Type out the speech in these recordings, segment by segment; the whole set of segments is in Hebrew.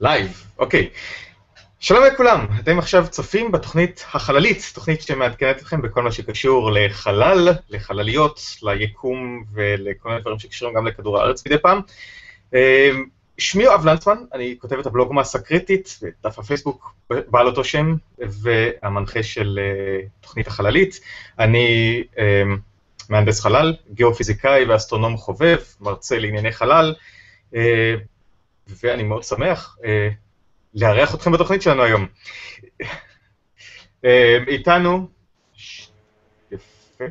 live, אוקיי. שלום לכולם, אתם עכשיו צופים בתוכנית החללית, תוכנית שמעדכנת אתכם בכל מה שקשור לחלל, לחלליות, ליקום ולכל מיני דברים שקשורים גם לכדור הארץ מדי פעם. אמ, שמי יואב לנצמן, אני כותב את הבלוג מסה קריטית, ודף הפייסבוק בעל אותו שם, והמנחה של אה, תוכנית החללית. אני אמ, מהנדס חלל, גיאופיזיקאי ואסטרונום חובב, מרצה לענייני חלל, אה, ואני מאוד שמח אה, לארח אתכם בתוכנית שלנו היום. אה, איתנו, יפה,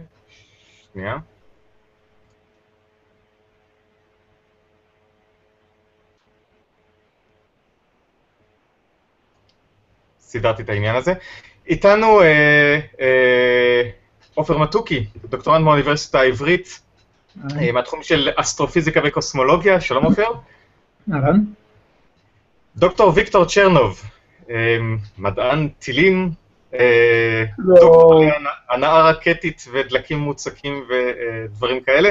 שנייה. סידרתי את העניין הזה. איתנו אה, אה, עופר מתוקי, דוקטורנט מהאוניברסיטה העברית, אה, מהתחום של אסטרופיזיקה וקוסמולוגיה, שלום עופר. אהלן. דוקטור ויקטור צ'רנוב, אה, מדען טילים, אה, לא. דוקטור הנעה רקטית ודלקים מוצקים ודברים כאלה.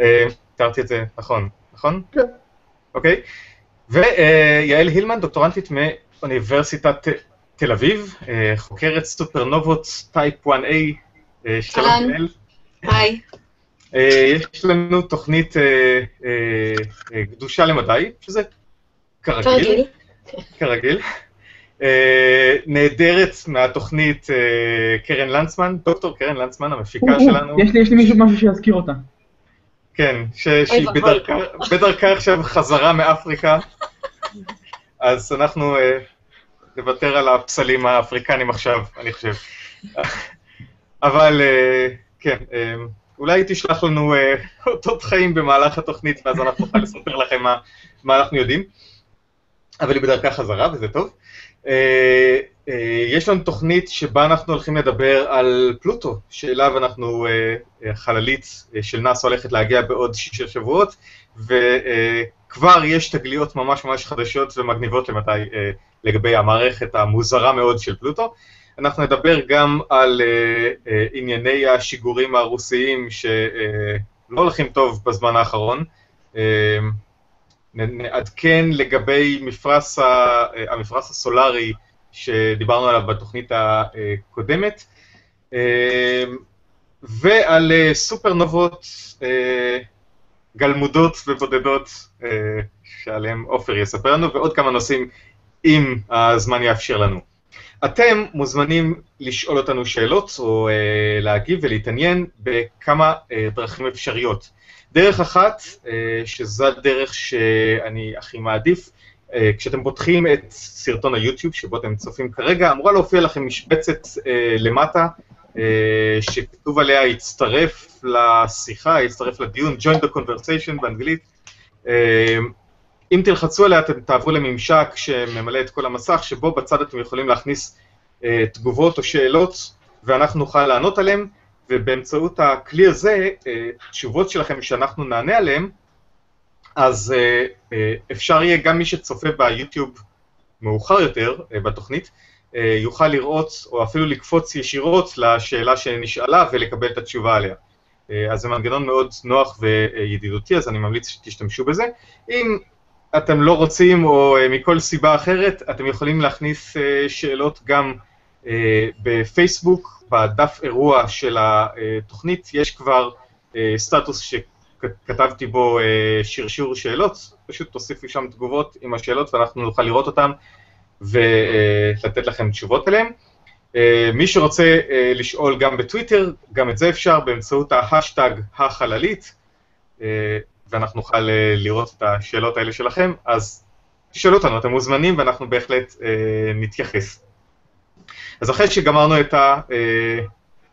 אה, תיארתי את זה נכון, נכון? כן. אוקיי. ויעל הילמן, דוקטורנטית מאוניברסיטת תל אביב, אה, חוקרת סופרנובות טייפ 1A. אה, שלום. יעל. היי. אה, יש לנו תוכנית אה, אה, קדושה למדי, שזה כרגיל. כרגיל. נעדרת מהתוכנית קרן לנצמן, דוקטור קרן לנצמן, המפיקה שלנו. יש לי, יש לי מישהו, משהו שיזכיר אותה. כן, שהיא. בדרכה, עכשיו חזרה מאפריקה, אז אנחנו נוותר על הפסלים האפריקנים עכשיו, אני חושב. אבל כן, אולי תשלח לנו אה, אותות חיים במהלך התוכנית, ואז אנחנו נוכל לספר לכם מה, מה אנחנו יודעים. אבל היא בדרכה חזרה, וזה טוב. אה, אה, יש לנו תוכנית שבה אנחנו הולכים לדבר על פלוטו, שאליו אנחנו, אה, אה, חללית אה, של נאס"א הולכת להגיע בעוד שישה שבועות, וכבר יש תגליות ממש ממש חדשות ומגניבות למתי אה, לגבי המערכת המוזרה מאוד של פלוטו. אנחנו נדבר גם על אה, אה, ענייני השיגורים הרוסיים שלא הולכים טוב בזמן האחרון. אה, נעדכן לגבי מפרש, ה- אה, המפרש הסולארי שדיברנו עליו בתוכנית הקודמת, אה, ועל אה, סופרנובות אה, גלמודות ובודדות אה, שעליהם עופר יספר לנו, ועוד כמה נושאים אם הזמן יאפשר לנו. אתם מוזמנים לשאול אותנו שאלות או אה, להגיב ולהתעניין בכמה אה, דרכים אפשריות. דרך אחת, אה, שזו הדרך שאני הכי מעדיף, אה, כשאתם פותחים את סרטון היוטיוב שבו אתם צופים כרגע, אמורה להופיע לכם משבצת אה, למטה, אה, שכתוב עליה הצטרף לשיחה, הצטרף לדיון, join the conversation באנגלית. אה, אם תלחצו עליה אתם תעברו לממשק שממלא את כל המסך, שבו בצד אתם יכולים להכניס אה, תגובות או שאלות, ואנחנו נוכל לענות עליהן, ובאמצעות הכלי הזה, אה, תשובות שלכם שאנחנו נענה עליהן, אז אה, אה, אפשר יהיה גם מי שצופה ביוטיוב מאוחר יותר אה, בתוכנית, אה, יוכל לראות או אפילו לקפוץ ישירות לשאלה שנשאלה ולקבל את התשובה עליה. אה, אז זה מנגנון מאוד נוח וידידותי, אז אני ממליץ שתשתמשו בזה. אם אתם לא רוצים או אה, מכל סיבה אחרת, אתם יכולים להכניס אה, שאלות גם אה, בפייסבוק, בדף אירוע של התוכנית, יש כבר סטטוס שכתבתי בו שרשור שאלות, פשוט תוסיפו שם תגובות עם השאלות ואנחנו נוכל לראות אותן ולתת לכם תשובות עליהן. מי שרוצה לשאול גם בטוויטר, גם את זה אפשר באמצעות ההאשטג החללית, ואנחנו נוכל אה, לראות את השאלות האלה שלכם, אז תשאלו אותנו, אתם מוזמנים ואנחנו בהחלט אה, נתייחס. אז אחרי שגמרנו את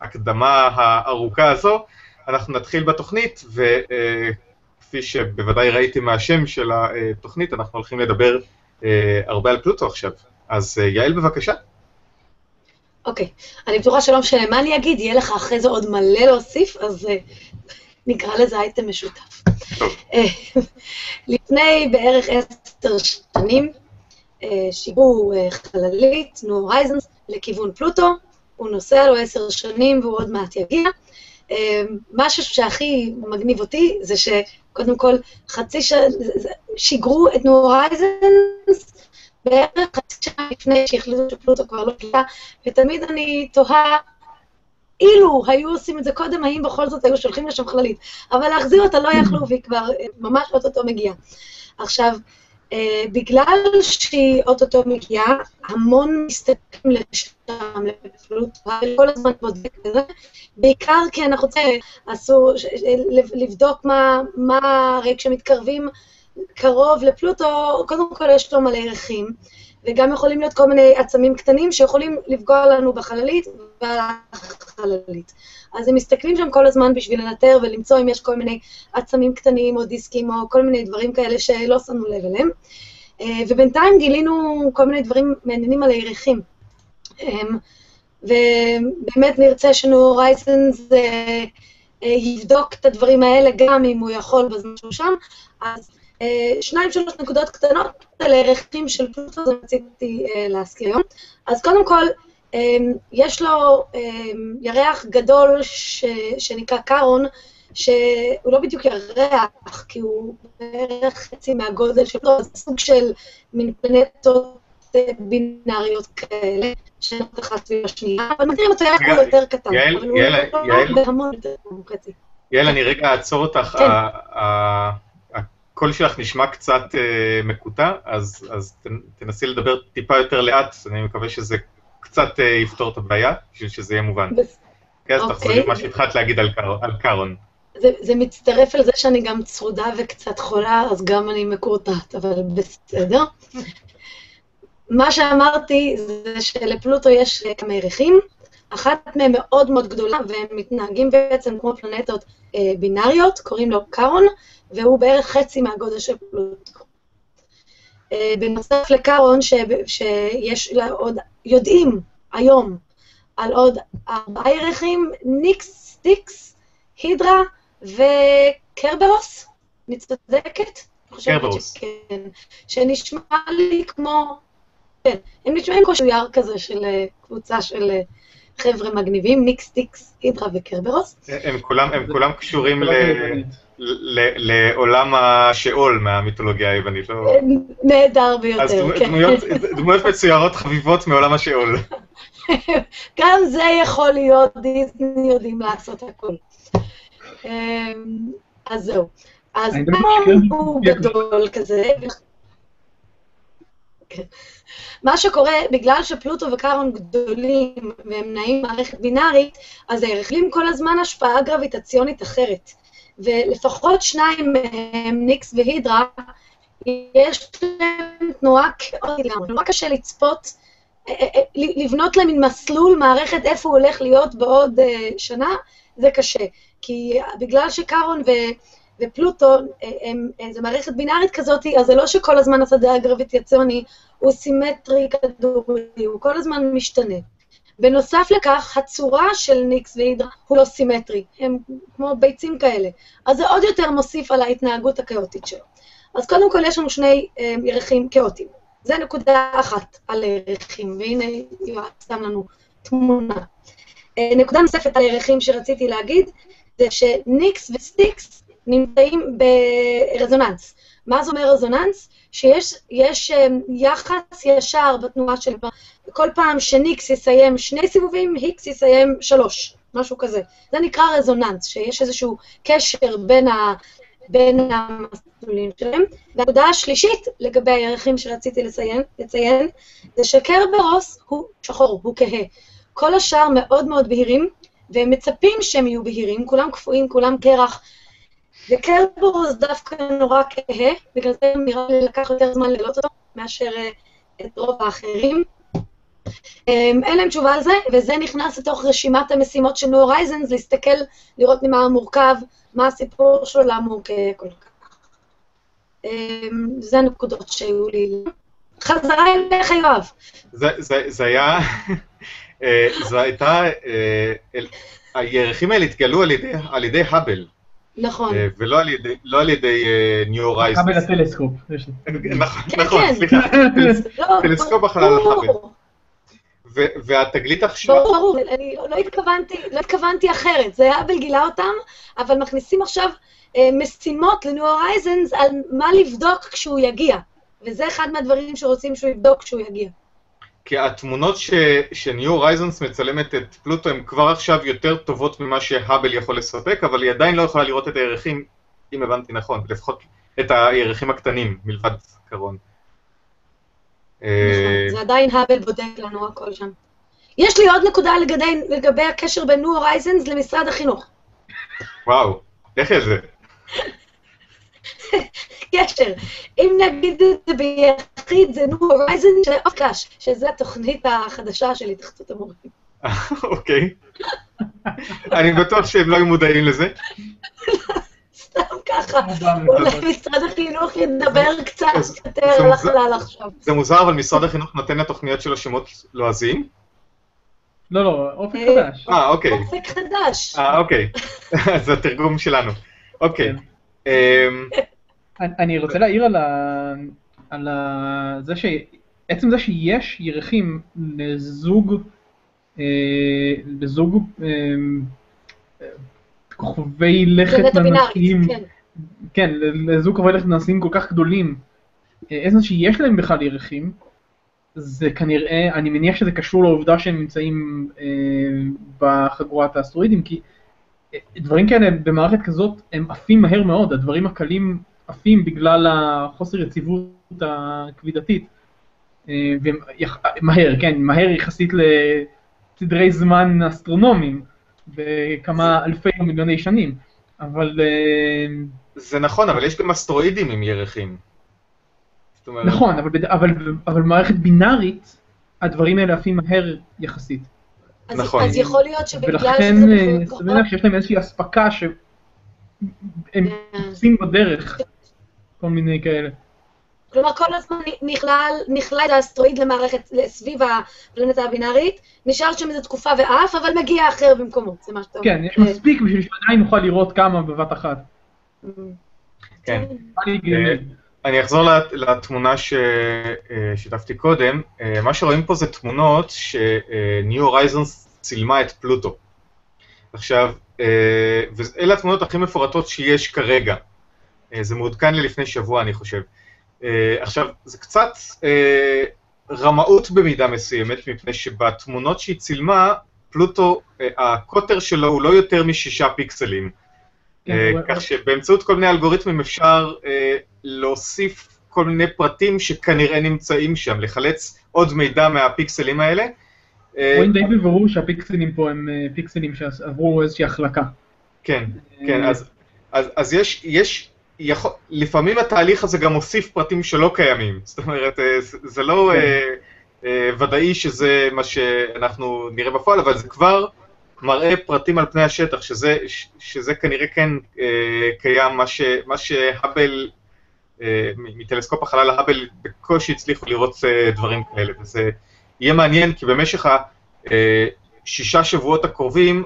ההקדמה הארוכה הזו, אנחנו נתחיל בתוכנית, וכפי שבוודאי ראיתם מהשם של התוכנית, אנחנו הולכים לדבר אה, הרבה על פלוטו עכשיו. אז אה, יעל, בבקשה. אוקיי. אני בטוחה שלא משנה מה אני אגיד, יהיה לך אחרי זה עוד מלא להוסיף, אז אה, נקרא לזה אייטם משותף. אה, לפני בערך עשר שנים, אה, שיגרו אה, חללית, נו הורייזנס, לכיוון פלוטו, הוא נוסע לו עשר שנים והוא עוד מעט יגיע. משהו שהכי מגניב אותי זה שקודם כל חצי שנה, שיגרו את נו הורייזנס בערך חצי שנה לפני שהחליטו שפלוטו כבר לא גילה, ותמיד אני תוהה, אילו היו עושים את זה קודם, האם בכל זאת היו שולחים לשם חללית. אבל להחזיר אותה לא יכלו, והיא כבר אה, ממש אוטוטו מגיעה. עכשיו, אה, בגלל שהיא אוטוטו מגיעה, המון מסתכלים לשם, לפלוטו, כל הזמן בודק את זה, בעיקר כי אנחנו צריכים, אסור לב- לבדוק מה, מה, הרי כשמתקרבים קרוב לפלוטו, קודם כל יש לו מלא ירחים, וגם יכולים להיות כל מיני עצמים קטנים שיכולים לפגוע לנו בחללית ובחללית. אז הם מסתכלים שם כל הזמן בשביל לנטר ולמצוא אם יש כל מיני עצמים קטנים או דיסקים או כל מיני דברים כאלה שלא שמנו לב אליהם. אה, ובינתיים גילינו כל מיני דברים מעניינים על הירחים. אמ, ובאמת נרצה שניו הורייזנס אה, אה, יבדוק את הדברים האלה גם אם הוא יכול בזמן שהוא שם. אז שניים, שלוש נקודות קטנות על הירחים של פלוטו, זה רציתי אה, להזכיר היום. אז קודם כל, אה, יש לו אה, ירח גדול ש, שנקרא קארון, שהוא לא בדיוק ירח, כי הוא בערך חצי מהגודל שלו, זה סוג של מין פלנטות אה, בינאריות כאלה, שנעות אחת סביב השנייה, אבל מכירים אותו ירח הוא יותר קטן. אבל הוא לא. בהמון יותר חצי. יעל, אני רגע אעצור אותך. כן. הקול שלך נשמע קצת אה, מקוטע, אז אז תנ- תנסי לדבר טיפה יותר לאט, אני מקווה שזה קצת אה, יפתור את הבעיה, בשביל שזה יהיה מובן. כן, אז אוקיי. תחזרי מה שהתחלת להגיד על קאר- על קארון. זה, זה מצטרף על זה שאני גם צרודה וקצת חולה, אז גם אני מקורטעת, אבל בסדר. מה שאמרתי זה שלפלוטו יש כמה ירחים, אחת מהן מאוד מאוד גדולה, והם מתנהגים בעצם כמו פלנטות אה, בינאריות, קוראים לו קארון, והוא בערך חצי מהגודל של פלוטו. אה, בנוסף לקארון, ש, שיש לה עוד, יודעים היום על עוד ארבעה ירחים, ניקס, סטיקס, הידרה וקרברוס, אני צודקת? קרברוס. שכן. שנשמע לי כמו, כן, הם נשמעים כמו שויר כזה של אה, קבוצה של אה, חבר'ה מגניבים, ניקס, סטיקס, הידרה וקרברוס. הם כולם הם כולם קשורים ל- לעולם השאול מהמיתולוגיה היוונית, לא? נהדר אז ביותר, דמו- כן. דמויות- דמויות מצוירות חביבות מעולם השאול. גם זה יכול להיות, דיסני יודעים לעשות הכל. אמ, אז זהו. אז מכיר- הוא גדול כזה. מה שקורה, בגלל שפלוטו וקארון גדולים והם נעים מערכת בינארית, אז הירחים כל הזמן השפעה גרביטציונית אחרת. ולפחות שניים מהם, ניקס והידרה, יש להם תנועה כאוטית לגמרי. נורא קשה לצפות אה, אה, לבנות להם מין מסלול, מערכת, איפה הוא הולך להיות בעוד אה, שנה, זה קשה. כי בגלל שקארון ו, ופלוטו, אה, אה, זה מערכת בינארית כזאת, אז זה לא שכל הזמן השדה הגרביטציוני הוא סימטרי כדורי, הוא כל הזמן משתנה. בנוסף לכך, הצורה של ניקס והידרה הוא לא סימטרי, הם כמו ביצים כאלה. אז זה עוד יותר מוסיף על ההתנהגות הכאוטית שלו. אז קודם כל יש לנו שני אה, ירחים כאוטיים. זה נקודה אחת על ירחים, והנה יואב שם לנו תמונה. אה, נקודה נוספת על ירחים שרציתי להגיד, זה שניקס וסטיקס נמצאים ברזוננס. מה זה אומר רזוננס? שיש יש, אה, יחס ישר בתנועה של... כל פעם שניקס יסיים שני סיבובים, היקס יסיים שלוש, משהו כזה. זה נקרא רזוננס, שיש איזשהו קשר בין ה... בין המסלולים שלהם. והנקודה השלישית לגבי הירחים שרציתי לציין, לציין זה שקרברוס הוא שחור, הוא כהה. כל השאר מאוד מאוד בהירים, והם מצפים שהם יהיו בהירים, כולם קפואים, כולם קרח. וקרברוס דווקא נורא כהה, בגלל זה נראה לי לקח יותר זמן לגלות אותו מאשר אה, את רוב האחרים. אמ, אין להם תשובה על זה, וזה נכנס לתוך רשימת המשימות של נו הורייזנס, להסתכל, לראות ממה מורכב, מה הסיפור שלו, למה הוא כהה כל כך. אמ, זה הנקודות שהיו לי. חזרה אליך, יואב. זה, זה, זה היה, אה, זו הייתה, אה, הירחים האלה התגלו על ידי האבל, נכון. אה, ולא על ידי, לא על ידי ניו הורייזנס. האבל הטלסקופ. נכון, כן, נכון, כן. סליחה. לא, טלסקופ החלל. ו- והתגלית עכשיו, ברור, ברור, אני לא התכוונתי, לא התכוונתי אחרת, זה האבל גילה אותם, אבל מכניסים עכשיו אה, משימות לניו הורייזנס על מה לבדוק כשהוא יגיע. וזה אחד מהדברים שרוצים שהוא יבדוק כשהוא יגיע. כי התמונות ש... שניו הורייזנס מצלמת את פלוטו הן כבר עכשיו יותר טובות ממה שהאבל יכול לספק, אבל היא עדיין לא יכולה לראות את הירחים, אם הבנתי נכון, לפחות את הירחים הקטנים, מלבד קרון. אה, נכון, זה עדיין האבל בודק לנו הכל שם. יש לי עוד נקודה לגבי, לגבי הקשר בין ניו הורייזנס למשרד החינוך. וואו, איך זה? קשר. אם נגיד את זה ביחיד, זה ניו הורייזן של אופקש, שזו התוכנית החדשה של התאחדות המורים. אוקיי. אני בטוח שהם לא היו מודעים לזה. סתם ככה, אולי משרד החינוך ידבר קצת יותר על החלל עכשיו. זה מוזר, אבל משרד החינוך נותן לתוכניות שלו שמות לועזיים? לא, לא, אופק אה, חדש. אה, אוקיי. אופק חדש. אה, אוקיי. זה התרגום שלנו. אוקיי. אני- אני רוצה להעיר על ה... על ה... זה ש... עצם זה שיש ירחים לזוג, אה, לזוג אה, כוכבי לכת בינארית, כן. כן, לזוג כוכבי לכת מנסיים כל כך גדולים, אה, עצם זה שיש להם בכלל ירחים, זה כנראה, אני מניח שזה קשור לעובדה שהם נמצאים אה, בחגורת האסטרואידים, כי אה, דברים כאלה במערכת כזאת הם עפים מהר מאוד, הדברים הקלים עפים בגלל החוסר יציבות הכבידתית. אה, מהר, כן, מהר יחסית לסדרי זמן אסטרונומיים, בכמה אלפי או מיליוני שנים. אבל אה, זה נכון, אבל יש גם אסטרואידים עם ירחים. אומרת, נכון, אבל, אבל, אבל במערכת בינארית, הדברים האלה עפים מהר יחסית. אז- נכון. אז יכול להיות שבגלל ולכן שזה אה, כוחות- סביר שיש להם איזושהי אספקה שהם. עושים בדרך, כל מיני כאלה. כלומר, כל הזמן נכלל, נכלל האסטרואיד למערכת, סביב הפלנטה הבינארית, נשאר שם איזו תקופה ועף, אבל מגיע אחר במקומו, זה מה שאתה אומר. כן, יש אה, מספיק בשביל שעדיין נוכל לראות כמה בבת אחת. כן. אני אחזור לת- לתמונה ששיתפתי קודם. אה, מה שרואים פה זה תמונות שניו הורייזנס צילמה את פלוטו. עכשיו, אה, ואלה התמונות הכי מפורטות שיש כרגע. אה, זה מעודכן לי לפני שבוע, אני חושב. אה, עכשיו, זה קצת אה, רמאות במידה מסוימת, מפני שבתמונות שהיא צילמה, פלוטו, הקוטר שלו הוא לא יותר משישה פיקסלים. כן, כך שבאמצעות כל מיני אלגוריתמים אפשר להוסיף כל מיני פרטים שכנראה נמצאים שם, לחלץ עוד מידע מהפיקסלים האלה. רואים די בבירור שהפיקסלים פה הם פיקסלים שעברו איזושהי החלקה. כן, כן, אז, אז, אז יש, יש, יכול, לפעמים התהליך הזה גם מוסיף פרטים שלא קיימים, זאת אומרת, אה, זה, לא כן. אה, אה, ודאי שזה מה שאנחנו נראה בפועל, אבל זה כבר מראה פרטים על פני השטח, שזה, שזה כנראה כן אה, קיים, מה, ש, מה שהאבל, אה, מטלסקופ החלל האבל בקושי הצליחו לראות אה, דברים כאלה, וזה יהיה מעניין, כי במשך השישה שבועות הקרובים,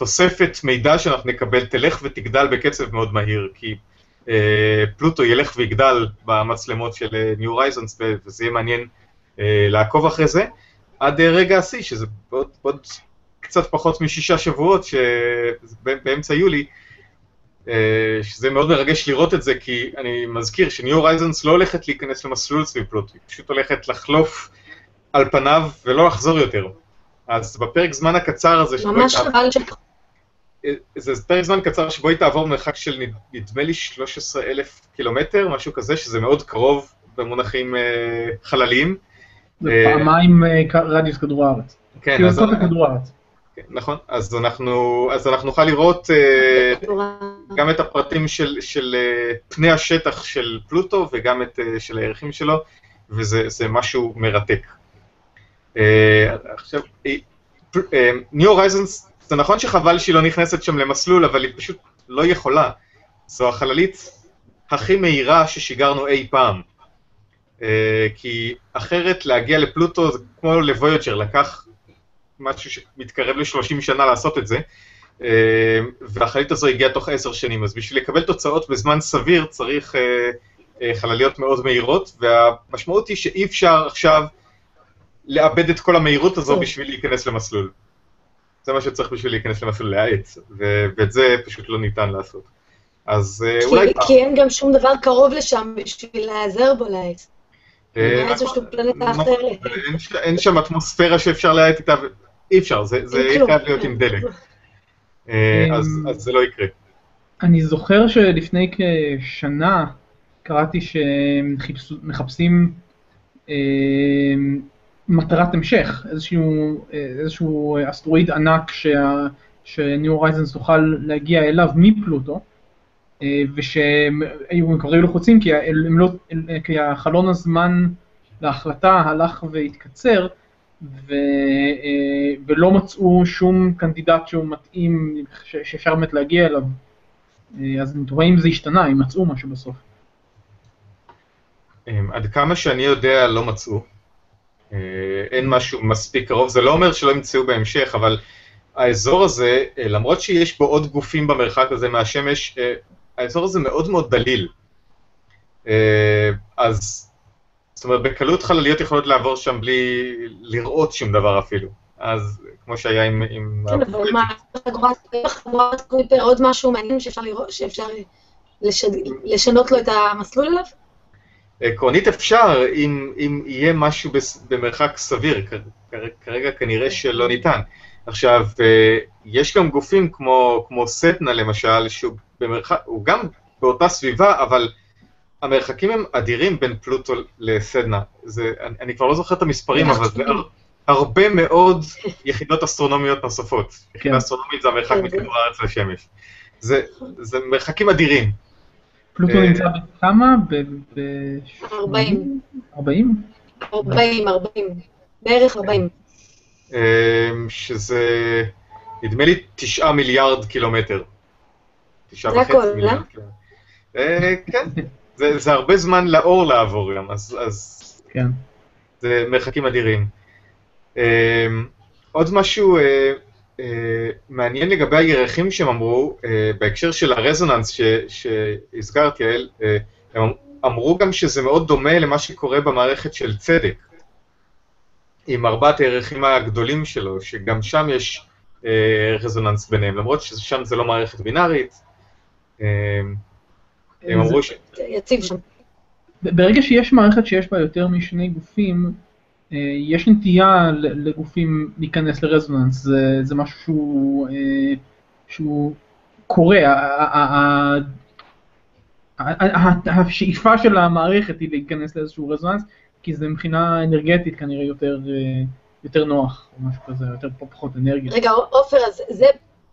ה- אה, תוספת מידע שאנחנו נקבל תלך ותגדל בקצב מאוד מהיר, כי אה, פלוטו ילך ויגדל במצלמות של אה, ניו הורייזנס, וזה יהיה מעניין אה, לעקוב אחרי זה, עד אה, רגע השיא, שזה בעוד, בעוד קצת פחות משישה שבועות, שזה בא- באמצע יולי, אה, שזה מאוד מרגש לראות את זה, כי אני מזכיר שניו הורייזנס לא הולכת להיכנס למסלול סביב פלוטו, היא פשוט הולכת לחלוף על פניו ולא לחזור יותר. אז בפרק זמן הקצר הזה, ממש חבל ש... זה פרק זמן קצר שבו היא תעבור מרחק של נד- נדמה לי 13 אלף קילומטר, משהו כזה, שזה מאוד קרוב במונחים אה, חלליים. זה אה, פעמיים אה, רדיוס כדור הארץ. כן, כאילו אז, כדור הארץ. כן, נכון, אז אנחנו, אז אנחנו נוכל לראות אה, גם את הפרטים של, של אה, פני השטח של פלוטו וגם את אה, של הירחים שלו, וזה זה משהו מרתק. אה, עכשיו, ניו הורייזנס, זה נכון שחבל שהיא לא נכנסת שם למסלול, אבל היא פשוט לא יכולה. זו החללית הכי מהירה ששיגרנו אי פעם. אה, כי אחרת להגיע לפלוטו זה כמו לוויוג'ר, לקח משהו שמתקרב ל-30 שנה לעשות את זה. אה, והחללית הזו הגיעה תוך עשר שנים, אז בשביל לקבל תוצאות בזמן סביר צריך אה, אה, חלליות מאוד מהירות, והמשמעות היא שאי אפשר עכשיו לאבד את כל המהירות הזו טוב. בשביל להיכנס למסלול. זה מה שצריך בשביל להיכנס למסלול להאט, ו- ואת זה פשוט לא ניתן לעשות. אז אה, כי- אולי פעם. כי אין גם שום דבר קרוב לשם בשביל להיעזר בו לעץ. אה, נכון. נכון. אין שם אטמוספירה שאפשר להאט איתה, אי אפשר, זה. חייב להיות עם דלק. אה, אז אז זה לא יקרה. אני זוכר שלפני כשנה קראתי שמחפשים מטרת המשך, איזשהו, אה, איזשהו אסטרואיד ענק שניו הורייזנס תוכל להגיע אליו מפלוטו, אה, ושהם כבר היו לחוצים כי, הם לא, כי החלון הזמן להחלטה הלך והתקצר, ו, אה, ולא מצאו שום קנדידט שהוא מתאים שאפשר באמת להגיע אליו. אה, אז אני תוהה אם זה השתנה, אם מצאו משהו בסוף. אמ, עד כמה שאני יודע, לא מצאו. אה, אין משהו מספיק קרוב, זה לא אומר שלא ימצאו בהמשך, אבל האזור הזה, אה, למרות שיש בו עוד גופים במרחק הזה מהשמש, אה, האזור הזה מאוד מאוד דליל. אז, זאת אומרת, בקלות חלליות יכולות לעבור שם בלי לראות שום דבר אפילו. אז כמו שהיה עם... עם כן, אבל מה, חגורת חגורת קוויפר עוד משהו מעניין שאפשר לשנות לו את המסלול אליו? עקרונית אפשר, אם, אם יהיה משהו במרחק סביר, כרגע כנראה שלא ניתן. עכשיו, אה, יש גם גופים כמו, כמו סטנה למשל, שהוא במרחק, הוא גם באותה סביבה, אבל המרחקים הם אדירים בין פלוטו לסדנה. זה, אני, אני כבר לא זוכר את המספרים, אבל זה הר, הרבה מאוד יחידות אסטרונומיות נוספות. יחידה אסטרונומית זה המרחק כן, מכדור הארץ לשמש. זה, זה מרחקים אדירים. פלוטו אה, נמצא בכמה? ב... ב... 40. 40? 40, 40. בערך 40. אמ, שזה, נדמה לי, תשעה מיליארד קילומטר. תשעה זה וחצי הכל, לא? מיליארד קילומטר. אה, כן, זה, זה הרבה זמן לאור לעבור גם, אז, אז כן. זה מרחקים אדירים. עוד משהו אה, מעניין לגבי הירחים שהם אמרו, אה, בהקשר של הרזוננס ש, שהזכרת, יעל, אה, הם אמרו גם שזה מאוד דומה למה שקורה במערכת של צדק, עם ארבעת הירחים הגדולים שלו, שגם שם יש אה, רזוננס ביניהם, למרות ששם זה לא מערכת בינארית. אה, הם אמרו ש... יציב שם. ברגע שיש מערכת שיש בה יותר משני גופים, יש נטייה לגופים להיכנס לרזוננס, זה, זה משהו שהוא, אה, שהוא קורה, השאיפה של המערכת היא להיכנס לאיזשהו רזוננס, כי זה מבחינה אנרגטית כנראה יותר, אה, יותר נוח, או משהו כזה, יותר פחות אנרגיה. רגע, עופר, אז זה,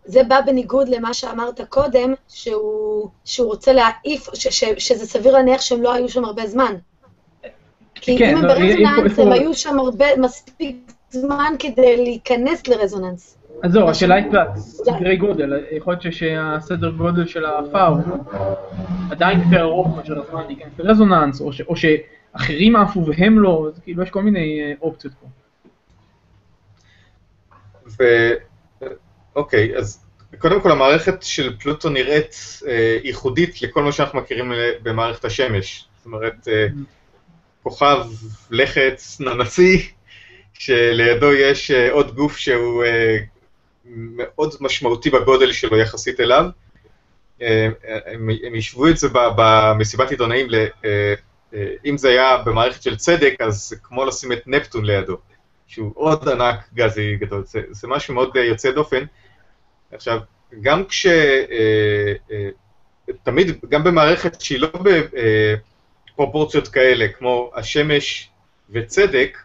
זה בא בניגוד למה שאמרת קודם, שהוא, שהוא רוצה להעיף, ש, ש, שזה סביר להניח שהם לא היו שם הרבה זמן. כי כן, אם הם לא, ברזוננס, הם היו שם הרבה, מספיק זמן כדי להיכנס לרזוננס. אז זהו, השאלה היא קצת סדרי גודל, יכול להיות שהסדר גודל של הוא עדיין יותר ארוך מאשר הזמן להיכנס לרזוננס, או, ש, או שאחרים עפו והם לא, אז כאילו יש כל מיני אה, אופציות פה. ו... אוקיי, אז קודם כל המערכת של פלוטו נראית אה, ייחודית לכל מה שאנחנו מכירים במערכת השמש. זאת אומרת, אה, כוכב לחץ ננסי, שלידו יש אה, עוד גוף שהוא אה, מאוד משמעותי בגודל שלו יחסית אליו. אה, הם, ישבו את זה ב- במסיבת עיתונאים, אם זה היה במערכת של צדק, אז זה כמו לשים את נפטון לידו. שהוא עוד ענק גזי גדול, זה, זה משהו מאוד יוצא דופן. עכשיו, גם כש... תמיד, גם במערכת שהיא לא בפרופורציות כאלה, כמו השמש וצדק,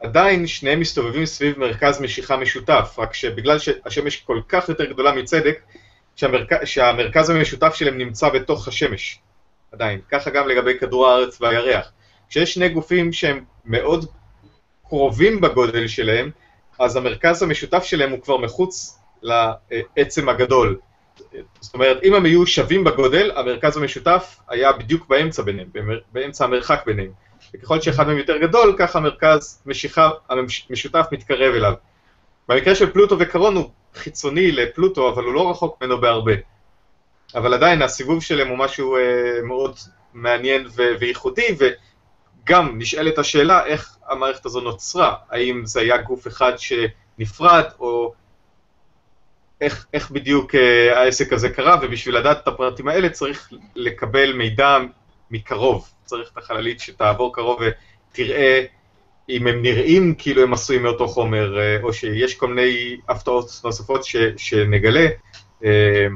עדיין שניהם מסתובבים סביב מרכז משיכה משותף, רק שבגלל שהשמש כל כך יותר גדולה מצדק, שהמרכז, שהמרכז המשותף שלהם נמצא בתוך השמש, עדיין. ככה גם לגבי כדור הארץ והירח. כשיש שני גופים שהם מאוד קרובים בגודל שלהם, אז המרכז המשותף שלהם הוא כבר מחוץ לעצם הגדול. זאת אומרת, אם הם יהיו שווים בגודל, המרכז המשותף היה בדיוק באמצע ביניהם, באמצע המרחק ביניהם. וככל שאחד מהם יותר גדול, ככה המרכז משיכה המשותף מתקרב אליו. במקרה של פלוטו וקרון הוא חיצוני לפלוטו, אבל הוא לא רחוק ממנו בהרבה. אבל עדיין הסיבוב שלהם הוא משהו אה, מאוד מעניין ו- וייחודי, וגם נשאלת השאלה איך המערכת הזו נוצרה, האם זה היה גוף אחד שנפרד, או איך, איך בדיוק אה, העסק הזה קרה, ובשביל לדעת את הפרטים האלה צריך לקבל מידע מקרוב. צריך את החללית שתעבור קרוב ותראה אם הם נראים כאילו הם עשויים מאותו חומר, אה, או שיש כל מיני הפתעות נוספות ש, שנגלה. אה,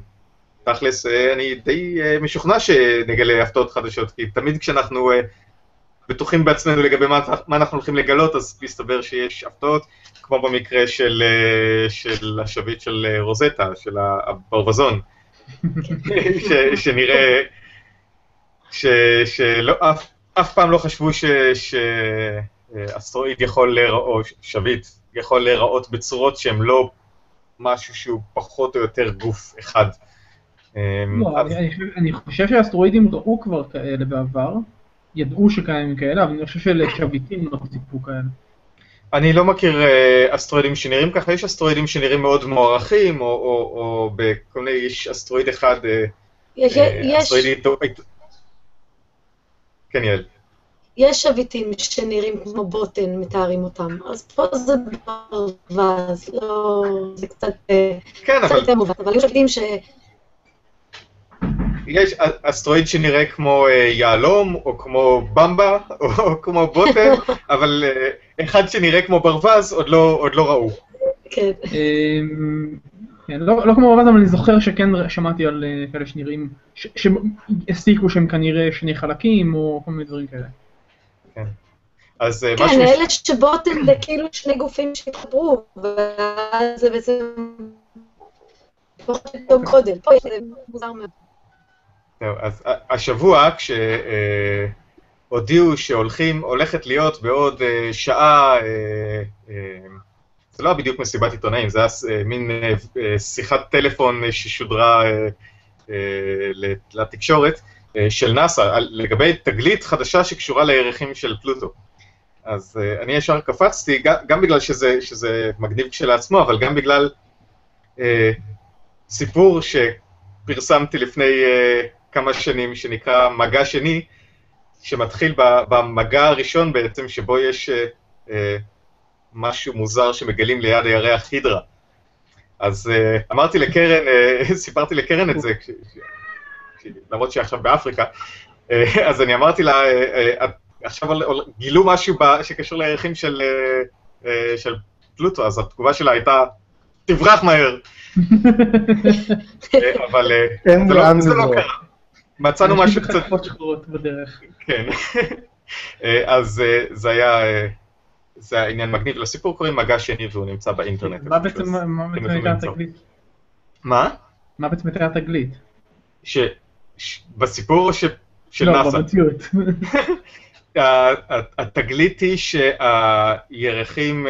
תכלס, אה, אני די אה, משוכנע שנגלה הפתעות חדשות, כי תמיד כשאנחנו אה, בטוחים בעצמנו לגבי מה, מה אנחנו הולכים לגלות, אז מסתבר שיש הפתעות, כמו במקרה של, אה, של השביט של אה, רוזטה, של הברווזון, ש, שנראה, ש, שלא, אף, אף פעם לא חשבו ש, שאסטרואיד יכול להיראות, או שביט יכול להיראות בצורות שהן לא משהו שהוא פחות או יותר גוף אחד. לא, אז- אני חושב שהאסטרואידים ראו כבר כאלה בעבר, ידעו שקיימים כאלה, אבל אני חושב שלשביטים לא סיפרו כאלה. אני לא מכיר אה, אסטרואידים שנראים ככה, יש אסטרואידים שנראים מאוד מוערכים, או, או, או בכל מיני, יש אסטרואיד אחד, אה, יש, אה, יש, אסטרואיד איתו... אית- כן, יעל. יש שביטים שנראים כמו בוטן, מתארים אותם, אז פה זה ברווז, לא... זה קצת כן, קצת אבל יותר מובן, אבל היו שביטים ש... יש אסטרואיד שנראה כמו אה, יהלום, או כמו במבה, או כמו בוטן, אבל אה, אחד שנראה כמו ברווז עוד לא, עוד לא ראו. כן. אמ, כן, לא לא כמו ברווז, אבל אני זוכר שכן שמעתי על אה, כאלה שנראים, שהסיקו שהם כנראה שני חלקים, או כל מיני דברים כאלה. אז אה, כן, משהו... אלה שבוטן זה כאילו שני גופים שהתחברו, ואז זה בעצם... פחות גודל. פה זה מוזר מאוד. זהו, אז ה- השבוע, כשהודיעו שהולכים, הולכת להיות בעוד אה, שעה, אה, אה, זה לא בדיוק מסיבת עיתונאים, זה היה אה, מין אה, אה, שיחת טלפון אה, ששודרה אה, אה, לתקשורת אה, של נאס"א, לגבי תגלית חדשה שקשורה לירחים של פלוטו. אז אה, אני ישר קפצתי, גם, בגלל שזה, שזה מגניב כשלעצמו, אבל גם בגלל אה, סיפור שפרסמתי לפני אה, כמה שנים, שנקרא מגע שני, שמתחיל ב- במגע הראשון בעצם, שבו יש אה, אה, משהו מוזר שמגלים ליד הירח הידרה. אז אה, אמרתי לקרן, אה, סיפרתי לקרן את זה, כש- כש- למרות שהיא עכשיו באפריקה, אה, אז אני אמרתי לה, אה, אה, עכשיו גילו משהו ב- שקשור לירחים של, אה, אה, של פלוטו, אז התגובה שלה הייתה, תברח מהר. אה, אבל אה, זה לא- זה לא. קרה. מצאנו משהו קצת, בחליפות שחורות בדרך. כן. אה, אז אה, זה היה, אה, זה היה עניין מגניב. לסיפור קוראים מגע שני והוא נמצא באינטרנט. מה בעצם למצוא. התגלית? מה? מה בעצם הייתה התגלית? בסיפור ש... של לא, נאס"א. במציאות. ה- ה- התגלית היא שהירחים,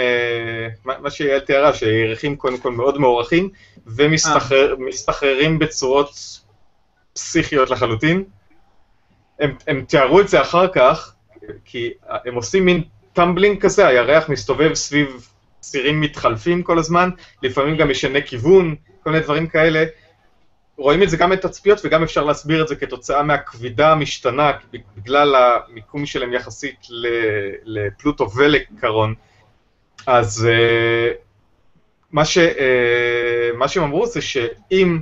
מה מה שיעל תיארה, שהירחים קודם כל מאוד מוערכים ומסתחררים בצורות פסיכיות לחלוטין. הם, הם תיארו את זה אחר כך, כי הם עושים מין טמבלינג כזה, הירח מסתובב סביב צירים מתחלפים כל הזמן, לפעמים גם משנה כיוון, כל מיני דברים כאלה. רואים את זה גם בתצפיות וגם אפשר להסביר את זה כתוצאה מהכבידה המשתנה בגלל המיקום שלהם יחסית לפלוטו ולקרון. אז אה, מה, ש, אה, מה שהם אמרו זה שאם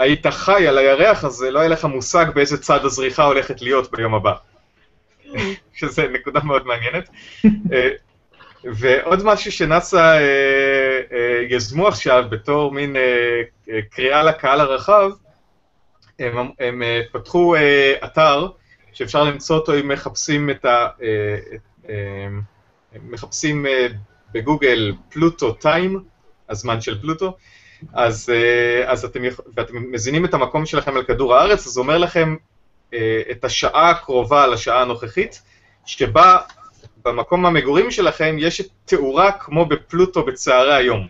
היית חי על הירח, אז לא היה לך מושג באיזה צד הזריחה הולכת להיות ביום הבא. שזה נקודה מאוד מעניינת. אה, ועוד משהו שנאס"א אה, אה, יזמו עכשיו בתור מין אה, אה, קריאה לקהל הרחב, הם, הם פתחו אתר שאפשר למצוא אותו אם מחפשים את ה... מחפשים בגוגל פלוטו טיים, הזמן של פלוטו, אז, אה, אז אתם, ואתם מזינים את המקום שלכם על כדור הארץ, אז זה אומר לכם אה, את השעה הקרובה לשעה הנוכחית, שבה במקום המגורים שלכם יש תאורה כמו בפלוטו בצהרי היום.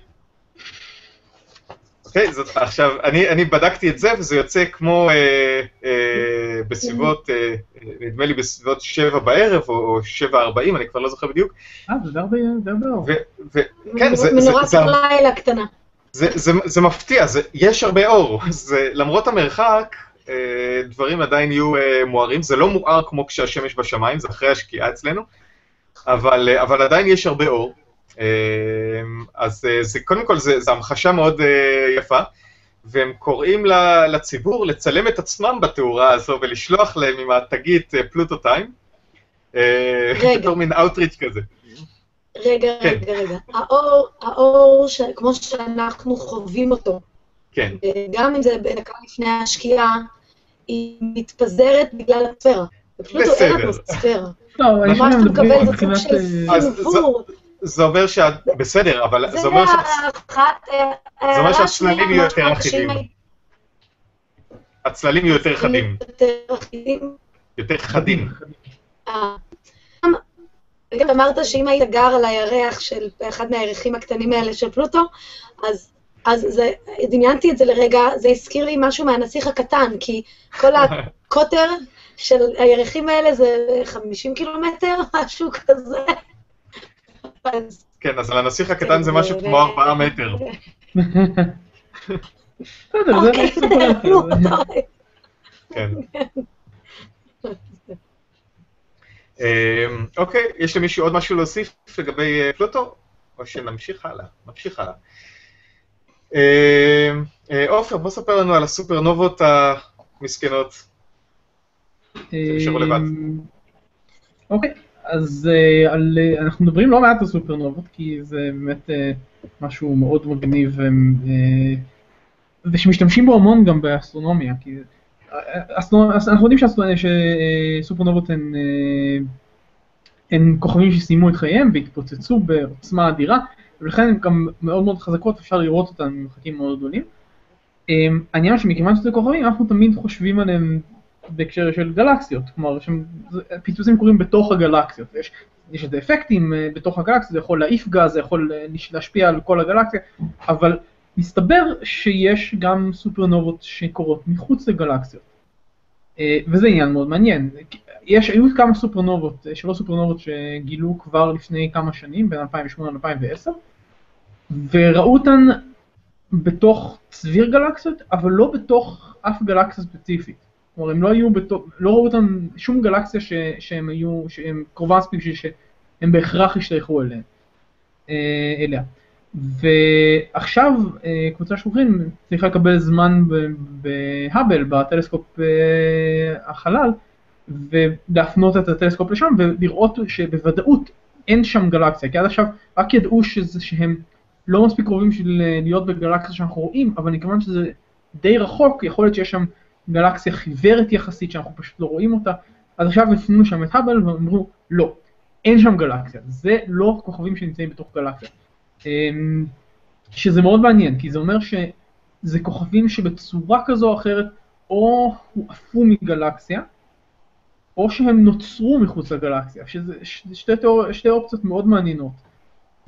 אוקיי, זאת, עכשיו, אני, אני בדקתי את זה, וזה יוצא כמו אה, אה, בסביבות, אה, אה, נדמה לי בסביבות שבע בערב, או, או שבע ארבעים, אני כבר לא זוכר בדיוק. אה, זה די הרבה די הרבה כן, זה, מנורת זה, לילה קטנה. זה, זה, זה מפתיע, זה, יש הרבה אור. זה, למרות המרחק, אה, דברים עדיין יהיו אה, מוארים. זה לא מואר כמו כשהשמש בשמיים, זה אחרי השקיעה אצלנו, אבל, אה, אבל עדיין יש הרבה אור. אז זה, קודם כל, זו המחשה מאוד יפה, והם קוראים לציבור לצלם את עצמם בתאורה הזו ולשלוח להם עם התגית פלוטו טיים, בתור מין אאוטריץ' כזה. רגע, כן. רגע, רגע. האור, האור ש... כמו שאנחנו חווים אותו, כן. גם אם זה בדקה לפני השקיעה, היא מתפזרת בגלל הספירה. אין אטמוספירה. לא, אני מה שאתה מקבל זה סוג של סינבור. זה אומר שאת... בסדר, אבל זה אומר ש... זה אומר שהצללים יהיו יותר אחידים. הצללים יהיו יותר חדים. יותר חדים. וגם אמרת שאם היית גר על הירח של אחד מהירחים הקטנים האלה של פלוטו, אז, אז זה, דמיינתי את זה לרגע, זה הזכיר לי משהו מהנסיך הקטן, כי כל הקוטר של הירחים האלה זה 50 קילומטר, משהו כזה. כן, אז על הנסיך הקטן זה משהו כמו 4 מטר. בסדר, זה אוקיי, כן. אמ, אוקיי, יש למישהו עוד משהו להוסיף לגבי אה, פלוטו? או שנמשיך הלאה? נמשיך הלאה. אמ, אה, עופר, בוא ספר לנו על הסופרנובות המסכנות. אמ, אוקיי, אז אה, על, אנחנו מדברים לא מעט על סופרנובות, כי זה באמת משהו מאוד מגניב, ושמשתמשים בו המון גם באסטרונומיה, כי אנחנו יודעים שסופרנובות הן, אה, הן כוכבים שסיימו את חייהם והתפוצצו בעוצמה אדירה, ולכן הן גם מאוד מאוד חזקות, אפשר לראות אותן ממרחקים מאוד גדולים. אה, העניין שמכיוון שזה כוכבים, אנחנו תמיד חושבים עליהם בהקשר של גלקסיות, כלומר פיצוצים קורים בתוך הגלקסיות, יש, יש איזה אפקטים אה, בתוך הגלקסיות, זה יכול להעיף גז, זה יכול להשפיע על כל הגלקסיה, אבל מסתבר שיש גם סופרנובות שקורות מחוץ לגלקסיות. אה, וזה עניין מאוד מעניין. יש, היו כמה סופרנובות, אה, שלוש סופרנובות שגילו כבר לפני כמה שנים, בין 2008 ל-2010, וראו אותן בתוך צביר גלקסיות, אבל לא בתוך אף גלקסיה ספציפית. כלומר, הם לא היו בתוך, לא ראו אותן, שום גלקסיה ש, שהם היו, שהם קרובה מספיק שהם בהכרח השתייכו אליה. אה, אליה. ועכשיו אה, קבוצה של חוקרים צריכה לקבל זמן בהאבל, בטלסקופ אה, החלל, ולהפנות את הטלסקופ לשם ולראות שבוודאות אין שם גלקסיה, כי עד עכשיו רק ידעו שזה, שהם לא מספיק קרובים בשביל אה, להיות בגלקסיה שאנחנו רואים, אבל מכיוון שזה די רחוק, יכול להיות שיש שם גלקסיה חיוורת יחסית שאנחנו פשוט לא רואים אותה, אז עכשיו הפנו שם את האבל ואמרו לא, אין שם גלקסיה, זה לא כוכבים שנמצאים בתוך גלקסיה. אמ, שזה מאוד מעניין, כי זה אומר שזה כוכבים שבצורה כזו או אחרת או הועפו מגלקסיה, או שהם נוצרו מחוץ לגלקסיה, שזה שתי, תיאור, שתי אופציות מאוד מעניינות.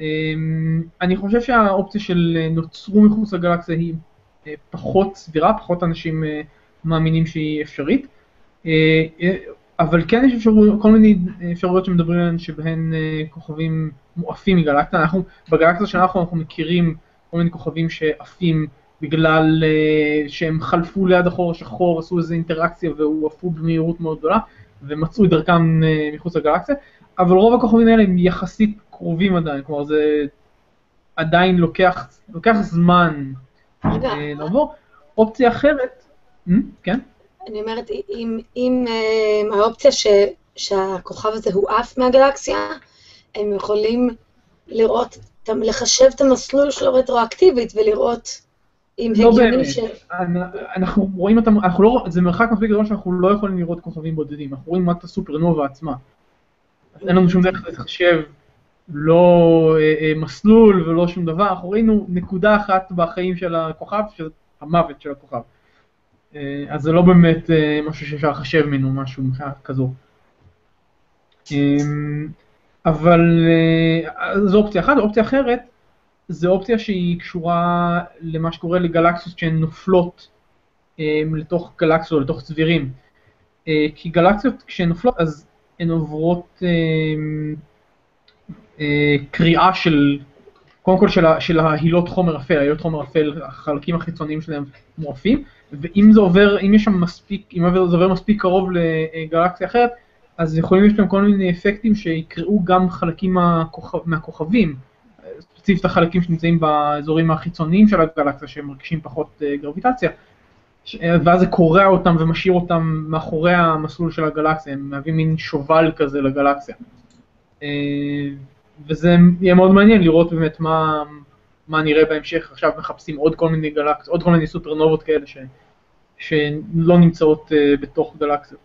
אמ, אני חושב שהאופציה של נוצרו מחוץ לגלקסיה היא אה, פחות סבירה, פחות אנשים אה, מאמינים שהיא אפשרית. אה, אבל כן יש אפשרות, כל מיני אפשרויות שמדברים עליהן שבהן כוכבים מועפים מגלקסיה, אנחנו, בגלקסיה שאנחנו אנחנו מכירים כל מיני כוכבים שעפים בגלל uh, שהם חלפו ליד החור השחור, עשו איזו אינטראקציה והועפו במהירות מאוד גדולה ומצאו את דרכם מחוץ לגלקסיה, אבל רוב הכוכבים האלה הם יחסית קרובים עדיין, כלומר זה עדיין לוקח, לוקח זמן לעבור. אופציה אחרת, כן? אני אומרת, אם, אם uh, האופציה ש, שהכוכב הזה הועף מהגלקסיה, הם יכולים לראות, לחשב את המסלול שלו רטרואקטיבית ולראות אם לא הגיוני ש... אנחנו רואים אותם, אנחנו לא, זה מרחק מספיק גדול שאנחנו לא יכולים לראות כוכבים בודדים, אנחנו רואים רק את הסופרנובה עצמה. אז אין לנו שום דרך לחשב לא אה, אה, מסלול ולא שום דבר, אנחנו ראינו נקודה אחת בחיים של הכוכב, שזה המוות של הכוכב. אה, אז זה לא באמת אה, משהו שאפשר לחשב ממנו, משהו כזו. אה, אבל אה, זו אופציה אחת, אופציה אחרת זו אופציה שהיא קשורה למה שקורה לגלקסיות שהן נופלות אה, לתוך גלקסיות, לתוך צבירים. כי גלקסיות כשהן נופלות אז הן עוברות קריאה של, קודם כל של, של ההילות חומר אפל, ההילות חומר אפל, החלקים החיצוניים שלהם מועפים, ואם זה עובר, אם יש שם מספיק, אם זה עובר מספיק קרוב לגלקסיה אחרת, אז יכולים להיות שם כל מיני אפקטים שיקראו גם חלקים מהכוכב, מהכוכבים. ספציפית החלקים שנמצאים באזורים החיצוניים של הגלקסיה שהם מרגישים פחות אה, גרביטציה, אה, ואז זה קורע אותם ומשאיר אותם מאחורי המסלול של הגלקסיה, הם מהווים מין שובל כזה לגלקסיה. וזה יהיה מאוד מעניין לראות באמת מה, מה נראה בהמשך, עכשיו מחפשים עוד כל מיני גלקסיות, עוד כל מיני סופרנובות כאלה ש, שלא נמצאות אה, בתוך גלקסיות.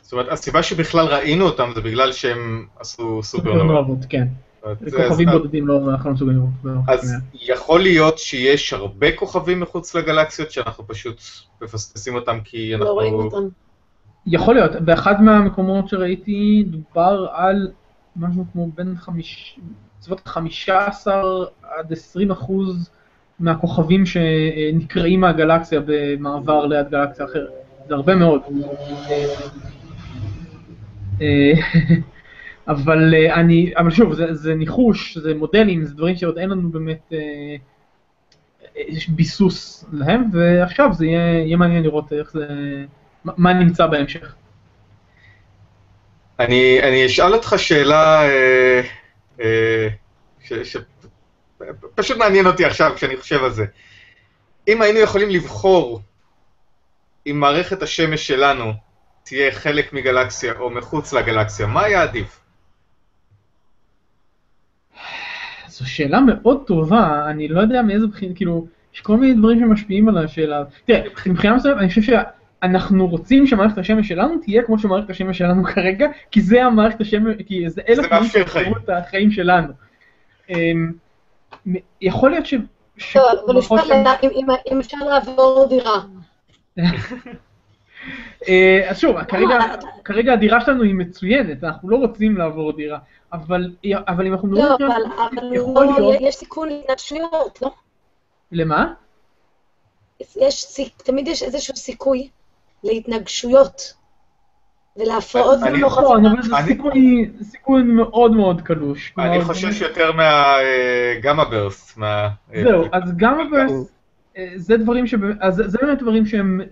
זאת אומרת, הסיבה שבכלל ראינו אותם זה בגלל שהם עשו. סופרנובות, כן. כוכבים אז- בודדים לא, אנחנו לא מסוגלים לראות. אז. יכול להיות שיש הרבה כוכבים מחוץ לגלקסיות שאנחנו פשוט מפספסים אותם כי אנחנו... לא רואים אותם. יכול להיות, באחד מהמקומות שראיתי דובר על משהו כמו בין חמיש... בסביבות 15 עד 20 אחוז מהכוכבים שנקראים מהגלקסיה במעבר ליד גלקסיה אחרת. זה הרבה מאוד. אה, אבל אה, אני, אבל שוב, זה, זה ניחוש, זה מודלים, זה דברים שעוד אין לנו באמת אה, ביסוס להם, ועכשיו זה יהיה, יהיה מעניין לראות איך זה, מה נמצא בהמשך. אני, אני אשאל אותך שאלה אה, אה, ש, ש, מעניין אותי עכשיו כשאני חושב על זה. אם היינו יכולים לבחור אם מערכת השמש שלנו תהיה חלק מגלקסיה או מחוץ לגלקסיה, מה היה עדיף? זו שאלה מאוד טובה, אני לא יודע מאיזה בחינה, כאילו, יש כל מיני דברים שמשפיעים על השאלה. תראה, מבחינה מסוימת, אני חושב שאנחנו רוצים שמערכת השמש שלנו תהיה כמו שמערכת השמש שלנו כרגע, כי זה המערכת השמש, כי זה דברים מאפשר חיים. שיצרו את החיים שלנו. אמ, יכול להיות ש... טוב, אבל לדעת אם- אפשר לעבור דירה. אה, אז שוב, כרגע, אה, כרגע הדירה שלנו היא מצוינת, אנחנו לא רוצים לעבור דירה, אבל, אבל אם אנחנו לא, מדברים אבל אבל לא, להיות, יש סיכון להתנגשויות, לא? למה? יש, תמיד יש איזשהו סיכוי להתנגשויות ולהפרעות אני- במרחבים. נכון, אבל זה סיכוי מאוד מאוד קלוש. אני כלומר, חושש זה- יותר מהגמא ברסט. מה... אה, זהו, אז גם הוורס, אה, זה דברים ש... אז זה- באמת דברים שהם, אה,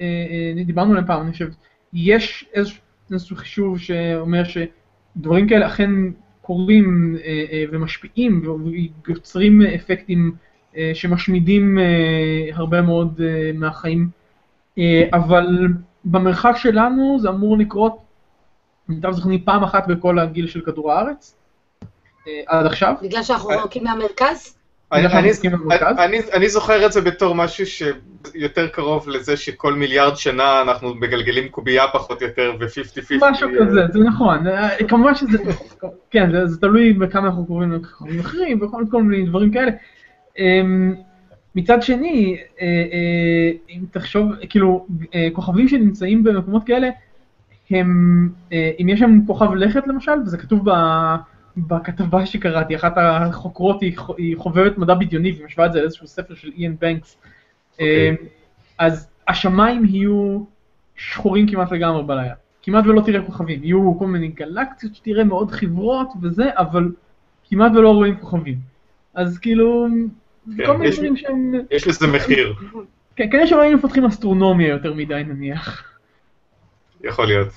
אה, דיברנו עליהם פעם, אני חושב, יש איזשהו- חישוב שאומר שדברים כאלה אכן קורים אה, אה, ומשפיעים ויוצרים אפקטים אה, שמשמידים אה, הרבה מאוד אה, מהחיים, אה, אבל במרחק שלנו זה אמור לקרות, למיטב זיכרוני, פעם אחת בכל הגיל של כדור הארץ, אה, עד עכשיו. בגלל שאנחנו רחוקים מהמרכז? אני, אנחנו אני? אני, אני זוכר את זה בתור משהו שיותר קרוב לזה שכל מיליארד שנה אנחנו מגלגלים קובייה פחות או יותר ו-50-50. משהו כזה, זה נכון, אה, כמובן שזה, כן, זה, זה תלוי בכמה אנחנו קוראים לכוכבים אחרים וכל כל מיני דברים כאלה. מצד שני, אה, אה, אם תחשוב, כאילו, אה, כוכבים שנמצאים במקומות כאלה, הם, אם יש שם כוכב לכת למשל, וזה כתוב ב... בכתבה שקראתי, אחת החוקרות היא, חו- היא חובבת מדע בדיוני ומשווה את זה לאיזשהו ספר של איאן בנקס. אוקיי. אמ, אז השמיים יהיו שחורים כמעט לגמרי בלילה. כמעט ולא תראה כוכבים. יהיו כל מיני גלקסיות שתראה מאוד חברות וזה, אבל כמעט ולא רואים כוכבים. אז כאילו, כל מיני דברים שהם... יש לזה מחיר, כן, כנראה שלא היינו מפתחים אסטרונומיה יותר מדי נניח. יכול להיות.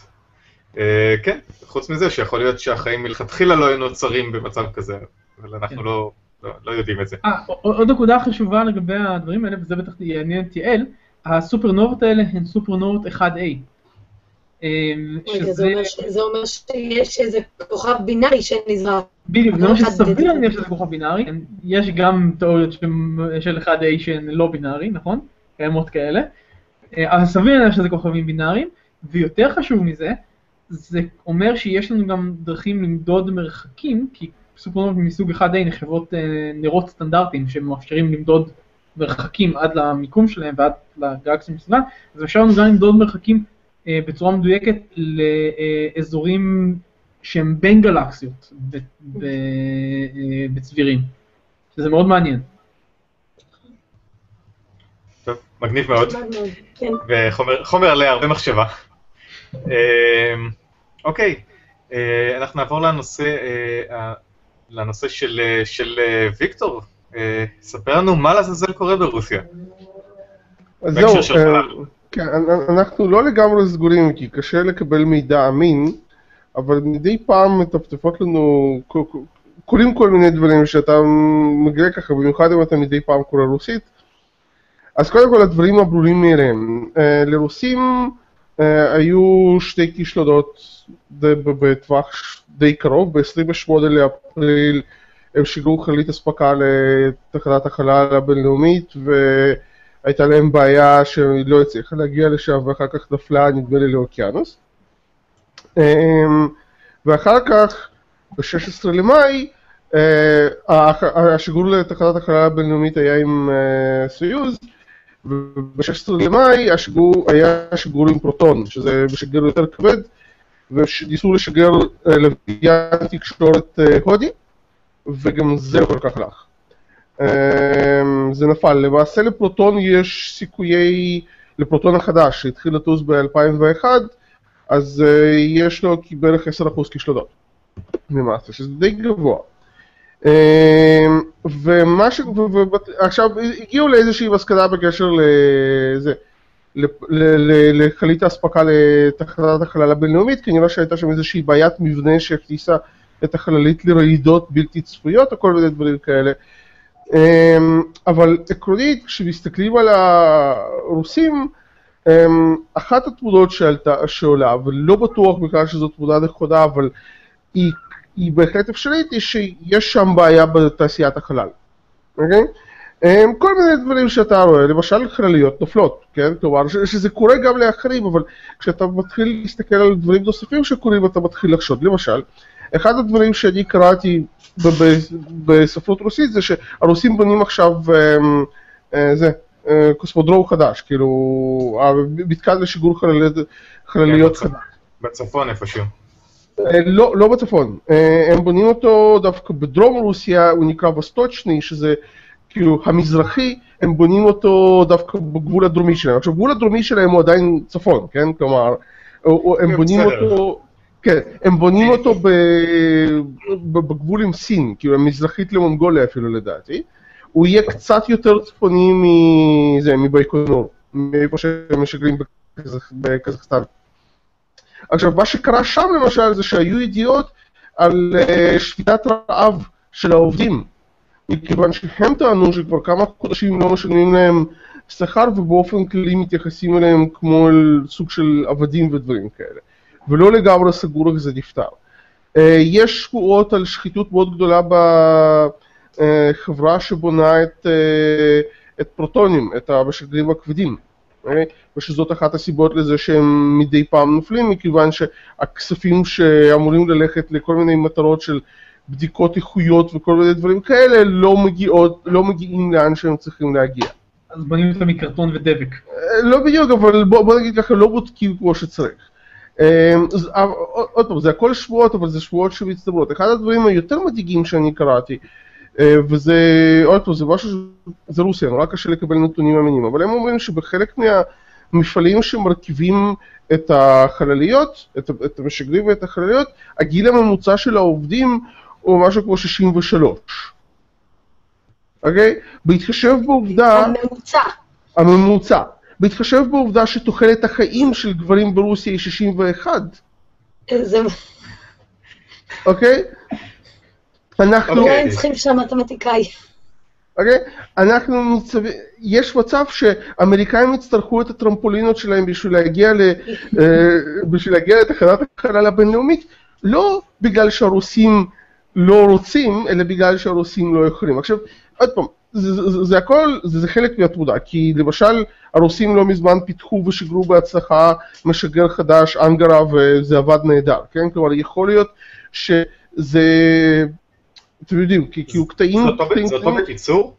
אה, כן, חוץ מזה שיכול להיות שהחיים מלכתחילה לא היו נוצרים במצב כזה, אבל אנחנו כן. לא, לא, לא יודעים את זה. אה, עוד נקודה חשובה לגבי הדברים האלה, וזה בטח יעניין את יעל, הסופרנובות האלה הן סופרנובות 1A. אמ, רגע, זה שזה, אומר ש- זה אומר שיש איזה כוכב בינארי שנזרק. בדיוק, זה לא אומר אחד שסביר. להניח שזה כוכב בינארי, יש גם תיאוריות של- של 1A שהן לא בינארי, נכון? קיימות כאלה. אה, אבל סביר להניח שזה כוכבים בינאריים, ויותר חשוב מזה, זה אומר שיש לנו גם דרכים למדוד מרחקים, כי סופרנובות מסוג 1A נחשבות אה, נרות סטנדרטיים שמאפשרים למדוד מרחקים עד למיקום שלהם ועד לגלקסיה מסביבם, אז אפשר לנו גם למדוד מרחקים אה, בצורה מדויקת לאזורים שהם בין גלקסיות אה, בצבירים, שזה מאוד מעניין. טוב, מגניב מאוד, כן. וחומר חומר עליה הרבה מחשבה. אה, אוקיי, אה, אנחנו נעבור לנושא, אה, של, אה, של אה, ויקטור. אה, ספר לנו מה לעזאזל קורה ברוסיה. זהו, אה. כן, אנ- אנחנו לא לגמרי סגורים כי קשה לקבל מידע אמין, אבל מדי פעם מטפטפות לנו קורים כל מיני דברים שאתה מגלה ככה, במיוחד אם אתה מדי פעם קורא רוסית. אז קודם כל הדברים הברורים מאליהם. אה, לרוסים אה, היו שתי כישלונות בטווח די קרוב, ב-28 לאפריל הם שיגרו חללית אספקה לתחנת החלל הבינלאומית והייתה להם בעיה שהיא לא הצליחה להגיע לשם ואחר כך נפלה נדמה לי לאוקיינוס. אמ, ואחר כך, ב-16 למאי, אה, השיגור לתחנת החלל הבינלאומית היה עם אה, סיוז, וב-16 למאי השיגור היה שיגור עם פרוטון, שזה משגר יותר כבד, וניסו לשגר אה, לוויין תקשורת הודי, וגם זה לא כל כך הלך. אמ, זה נפל. למעשה לפרוטון יש סיכויי, לפרוטון החדש שהתחיל לטוס ב-2001, אז אה, יש לו בערך 10% כישלונות, למעשה, שזה די גבוה. אמ, ומה ש... עכשיו, הגיעו לאיזושהי מסקנה בקשר לזה, לחלית האספקה לתחנת החלל הבינלאומית, כנראה שהייתה שם איזושהי בעיית מבנה שהכניסה את החללית לרעידות בלתי צפויות או כל מיני דברים כאלה. אמ, אבל עקרונית, כשמסתכלים על הרוסים, אמ, אחת התמונות שעלתה, שעולה, ולא בטוח בכלל שזו תמונה נכונה, אבל היא, היא בהחלט אפשרית, היא שיש שם בעיה בתעשיית החלל. אוקיי? אמ, כל מיני דברים שאתה רואה, למשל חלליות נופלות, כן? כלומר, ש- שזה קורה גם לאחרים, אבל כשאתה מתחיל להסתכל על דברים נוספים שקורים, אתה מתחיל לחשוד. למשל, אחד הדברים שאני קראתי בספרות רוסית זה שהרוסים בונים עכשיו אמ, אה, זה, אה, קוסמודרום חדש, כאילו, המתקן לשיגור חלליות, כן, חדש. בצפון איפשהו. אה, לא, לא בצפון, הם בונים אותו דווקא בדרום רוסיה, הוא נקרא וסטוצ'ני, שזה כאילו המזרחי, הם בונים אותו דווקא בגבול הדרומי שלהם. עכשיו, הגבול הדרומי שלהם הוא עדיין צפון, כן? כלומר, הם כן, בונים. אותו... כן, הם בונים אותו ב... ב- בגבול עם סין, כאילו מזרחית למונגוליה אפילו לדעתי. הוא יהיה קצת יותר צפוני מזה, מבייקונור, מאיפה שהם משגרים בקזח- בקזחסטן. עכשיו, מה שקרה שם למשל זה שהיו ידיעות על אה, שביתת רעב של העובדים, מכיוון שהם טענו שכבר כמה חודשים לא משלמים להם שכר ובאופן כללי מתייחסים אליהם כמו אל סוג של עבדים ודברים כאלה, ולא לגמרי סגור איך זה נפתר. אה, יש שמועות על שחיתות מאוד גדולה בחברה שבונה את, אה, את פרוטונים, את המשגרים הכבדים. ושזאת אחת הסיבות לזה שהם מדי פעם נופלים, מכיוון שהכספים שאמורים ללכת לכל מיני מטרות של בדיקות איכויות וכל מיני דברים כאלה לא, מגיעות, לא מגיעים לאן שהם צריכים להגיע. אז בונים אותם מקרטון ודבק. אה, לא בדיוק, אבל בוא, בוא נגיד ככה, לא בודקים כמו שצריך. אז, אה, עוד פעם, זה הכל שמועות, אבל זה שמועות שמצטברות. אחד הדברים היותר מדאיגים שאני קראתי, אה, וזה, עוד פעם, זה משהו, זה רוסיה, נורא קשה לקבל נתונים אמינים, אבל הם אומרים שבחלק מהמפעלים שמרכיבים את החלליות, את המשגרים ואת החלליות, הגיל הממוצע של העובדים הוא משהו כמו 63. אוקיי? בהתחשב בעובדה... הממוצע. הממוצע. בהתחשב בעובדה שתוחלת החיים של גברים ברוסיה היא 61, זה... אוקיי? אנחנו, אוקיי. היינו צריכים שם מתמטיקאי. אוקיי? אנחנו ניצבים, יש מצב שאמריקאים יצטרכו את הטרמפולינות שלהם בשביל להגיע, ל, אה, בשביל להגיע לתחנת החלל הבינלאומית, לא בגלל שהרוסים לא רוצים, אלא בגלל שהרוסים לא יכולים. עכשיו, עוד פעם, זה, זה, זה הכל, זה, זה חלק מהתמונה, כי למשל הרוסים לא מזמן פיתחו ושיגרו בהצלחה משגר חדש, אנגרה, וזה עבד נהדר, כן? כלומר, יכול להיות שזה, אתם יודעים, כי, כי הוא קטעים... זה אותו- בקיצור?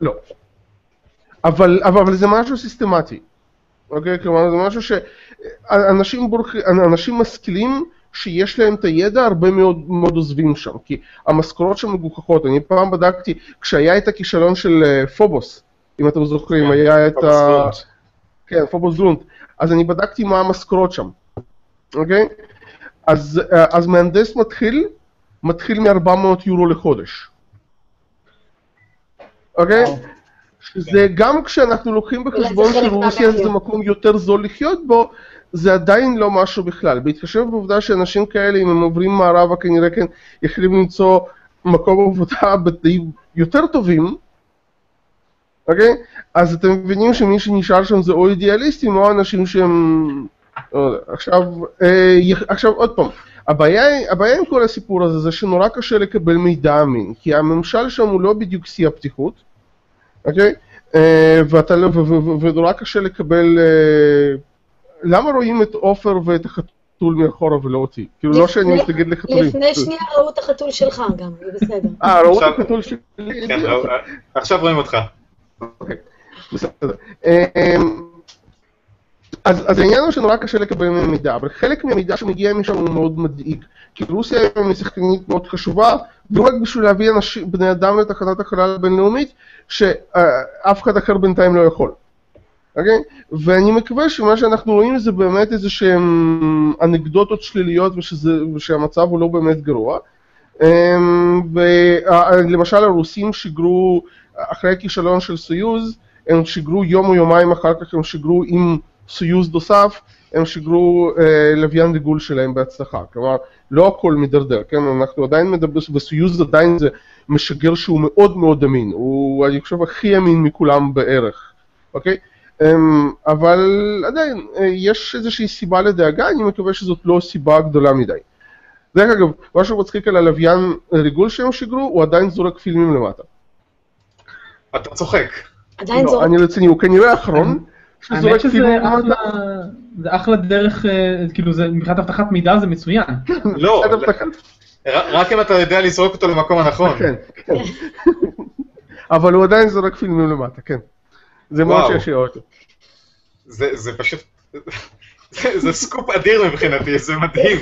לא. אבל, אבל, אבל זה משהו סיסטמטי. אוקיי? כלומר, זה משהו שאנשים אנשים משכילים שיש להם את הידע, הרבה מאוד, מאוד עוזבים שם. כי המשכורות שם מגוחכות. אני פעם בדקתי, כשהיה את הכישלון של אה, פובוס, אם אתם זוכרים, כן, היה את ה... כן, פובוס גרונט. אז אני בדקתי מה המשכורות שם, אוקיי? אז, אה, אז מהנדס מתחיל, מתחיל מ-400 יורו לחודש. אוקיי? שזה גם כשאנחנו לוקחים בחשבון שרוסיה זה. מקום יותר זול לחיות בו, זה עדיין לא משהו בכלל. בהתחשב בעובדה שאנשים כאלה, אם הם עוברים מערבה, כנראה כן יכולים למצוא מקום עבודה בתנאים יותר טובים, אוקיי? אז אתם מבינים שמי שנשאר שם זה או אידיאליסטים או אנשים שהם... לא. עכשיו, אה, עכשיו עוד פעם, הבעיה, הבעיה עם כל הסיפור הזה זה שנורא קשה לקבל מידע אמין, כי הממשל שם הוא לא בדיוק שיא הפתיחות, אוקיי? אה, לא- ונורא קשה לקבל... אה, למה רואים את עופר ואת החתול מאחורה ולא אותי? כאילו לא שאני מתנגד לחתולים. לפני שנייה ראו את החתול שלך גם, זה בסדר. אה, ראו את החתול שלי? כן, עכשיו רואים אותך. אוקיי, בסדר. אמ, אז, אז העניין הוא שנורא קשה לקבל מהם מידע, אבל חלק מהמידע שמגיע משם הוא מאוד מדאיג. כי רוסיה היום היא שחקנית מאוד חשובה, לא רק בשביל להביא אנשים, בני אדם לתחנת החלל הבינלאומית, שאף אחד אחר בינתיים לא יכול. אוקיי? ואני מקווה שמה שאנחנו רואים זה באמת איזה שהם אנקדוטות שליליות ושזה, ושהמצב הוא לא באמת גרוע. ולמשל הרוסים שיגרו, אחרי הכישלון של סויוז, הם שיגרו יום או יומיים אחר כך, הם שיגרו עם סויוז נוסף, הם שיגרו אה, לוויין ריגול שלהם בהצלחה. כלומר, לא הכל מידרדר, כן? אנחנו עדיין מדברים, וסויוז עדיין זה משגר שהוא מאוד מאוד אמין, הוא, אני חושב, הכי אמין מכולם בערך, אוקיי? אמ, אבל עדיין, אה, יש איזושהי סיבה לדאגה, אני מקווה שזאת לא סיבה גדולה מדי. דרך אגב, משהו מצחיק על הלוויין ריגול שהם שיגרו, הוא עדיין זורק פילמים למטה. אתה צוחק. עדיין לא, זורק. אני רציני, הוא כנראה האחרון שזורק האמת שזה אחלה. זה אחלה דרך, אה, כאילו זה מבחינת אבטחת מידע זה מצוין. לא, רק אם אתה יודע לזרוק אותו למקום הנכון. כן, כן. אבל הוא עדיין זורק פילמים למטה, כן. זה מאוד. שעשע אותי. זה זה פשוט... זה- זה סקופ אדיר מבחינתי, זה מדהים.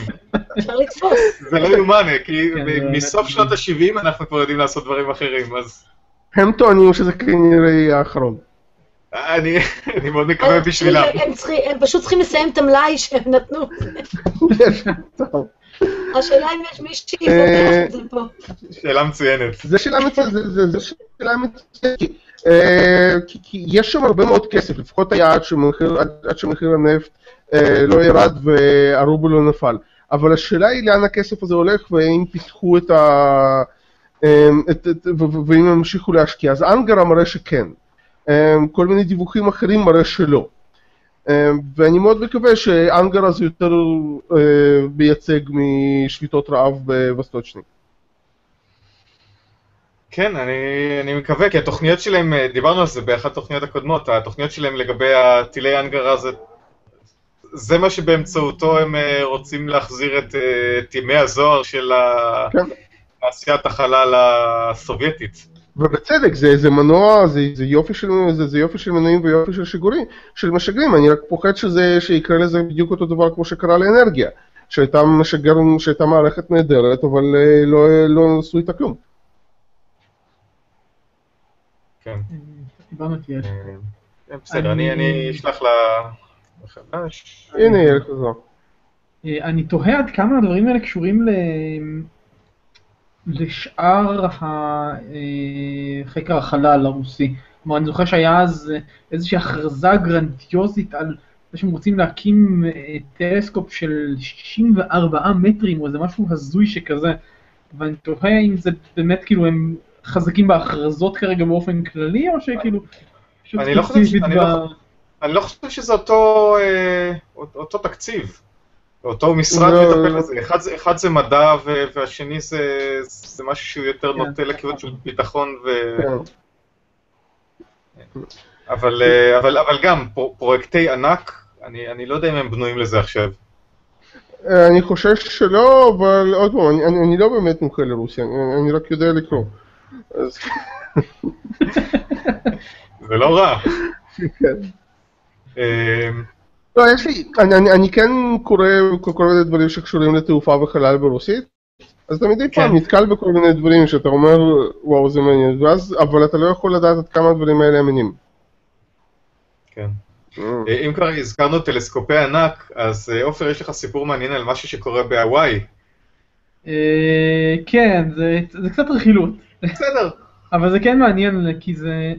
אפשר לתפוס. זה לא יאומן, כי כן, מסוף שנות ה-70 אנחנו כבר יודעים לעשות דברים אחרים, אז הם טוענים שזה כנראה יהיה האחרון. אני אני מאוד מקווה בשבילם. הם צריכים- הם פשוט צריכים לסיים את המלאי שהם נתנו. השאלה אם יש מישהי אה, שיפתח את זה פה. שאלה מצוינת. זה שאלה מצוינת, אה, כי- יש שם הרבה מאוד כסף, לפחות היה עד שמחיר עד- שמחיר הנפט אה, לא ירד והרובל לא נפל. אבל השאלה היא לאן הכסף הזה הולך והאם פיתחו את ה... אה, את- את- ואם הם המשיכו להשקיע. אז אנגרה מראה שכן. כל מיני דיווחים אחרים מראה שלא. ואני מאוד מקווה שאנגרה זה יותר מייצג משביתות רעב בווסטוצ'ניק. כן, אני, אני מקווה, כי התוכניות שלהם, אה, דיברנו על זה באחת התוכניות הקודמות, התוכניות שלהם לגבי הטילי הנגרה זה, זה מה שבאמצעותו הם אה, רוצים להחזיר את, אה, את ימי הזוהר של כן. תעשיית החלל הסובייטית. ובצדק, זה, זה מנוע, זה, זה, יופי של, זה, זה יופי של מנועים ויופי של שיגורים, של משגרים, אני רק פוחד שזה, שיקרה לזה בדיוק אותו דבר כמו שקרה לאנרגיה, שהייתה משגר, שהייתה מערכת נהדרת, אבל לא, לא עשו איתה כלום. כן. יעל. אה, בסדר, אני, אשלח לה... מחדש. הנה, יהיה כזו. אה, אני תוהה עד כמה הדברים האלה קשורים ל... לשאר אה, חקר החלל הרוסי. כלומר, אני זוכר שהיה אז איזושהי הכרזה גרנדיוזית על זה שהם רוצים להקים טלסקופ של 64 מטרים או איזה משהו הזוי שכזה. ואני תוהה אם זה באמת כאילו הם חזקים בהכרזות כרגע באופן כללי, או שכאילו... אני לא חושב ש- ספציפית אני ב- לא אני לא חושב שזה אותו, אה, אותו תקציב, אותו משרד לא, מטפל לא. בזה. אחד, אחד זה מדע ו- והשני זה, זה משהו שהוא יותר כן. נוטה לכיוון של ביטחון, ו... כן. אבל, אה, אבל, אבל גם פר- פרויקטי ענק, אני, אני לא יודע אם הם בנויים לזה עכשיו. אה, אני חושש שלא, אבל עוד פעם, אני, אני, אני לא באמת מומחה לרוסיה, אני, אני רק יודע לקרוא. זה לא רע. כן. אה, לא, יש לי, אני, כן קורא כל מיני דברים שקשורים לתעופה וחלל ברוסית, אז אתה מדי פעם כן. נתקל בכל מיני דברים שאתה אומר, וואו, זה מעניין, ואז, אבל אתה לא יכול לדעת עד כמה הדברים האלה אמינים. כן. אה, אם כבר הזכרנו טלסקופי ענק, אז אה, עופר, יש לך סיפור מעניין על משהו שקורה בהוואי. אה, כן, זה זה קצת רכילות. בסדר. אבל זה כן מעניין, כי זה...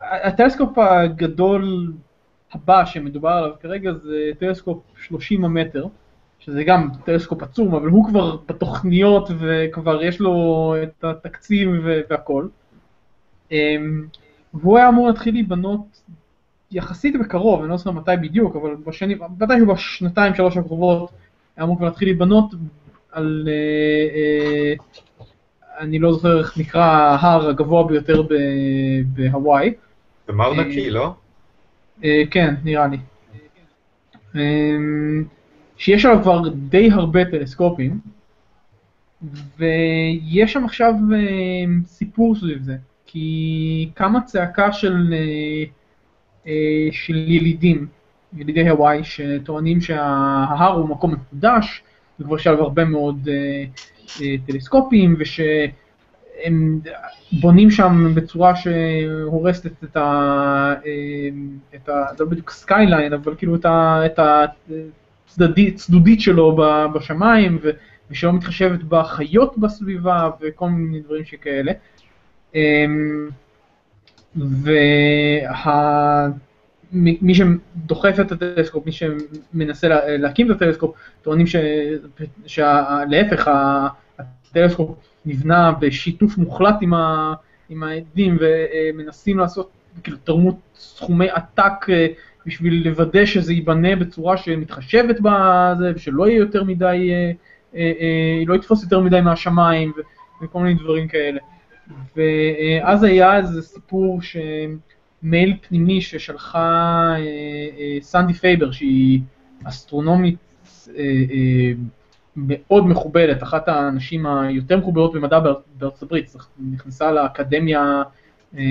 הטלסקופ הגדול הבא שמדובר עליו כרגע זה טלסקופ 30 המטר, שזה גם טלסקופ עצום, אבל הוא כבר בתוכניות וכבר יש לו את התקציב והכל. אמ, והוא היה אמור להתחיל להיבנות יחסית בקרוב, אני לא זוכר מתי בדיוק, אבל בשנים, מתישהו בשנתיים שלוש הקרובות היה אמור כבר להתחיל להיבנות על, אה, אה, אני לא זוכר איך נקרא ההר הגבוה ביותר בהוואי. זה מרנקי, לא? כן, נראה לי. אמ, שיש עליו כבר די הרבה טלסקופים, ויש שם עכשיו סיפור סביב זה, כי קמה צעקה של, אה, אה, של ילידים, ילידי הוואי, שטוענים שההר הוא מקום מקודש, וכבר יש עליו הרבה מאוד אה, טלסקופים, ושהם בונים שם בצורה שהורסת את ה... את ה... זה לא בדיוק skyline, אבל כאילו את. את ה צדודית שלו בשמיים, ושלא מתחשבת בחיות בסביבה וכל מיני דברים שכאלה. אמ, ומי שדוחף את הטלסקופ, מי שמנסה להקים את הטלסקופ, טוענים שלהפך, הטלסקופ נבנה בשיתוף מוחלט עם, ה, עם העדים ומנסים לעשות, כאילו תרמו סכומי עתק אה, בשביל לוודא שזה ייבנה בצורה שמתחשבת בזה ושלא יהיה יותר מדי, אה, אה, לא יתפוס יותר מדי מהשמיים וכל מיני דברים כאלה. ואז היה איזה סיפור שמייל פנימי ששלחה סנדי פייבר שהיא אסטרונומית מאוד מכובדת, אחת הנשים היותר מכובדות במדע בארצות הברית, נכנסה לאקדמיה אה,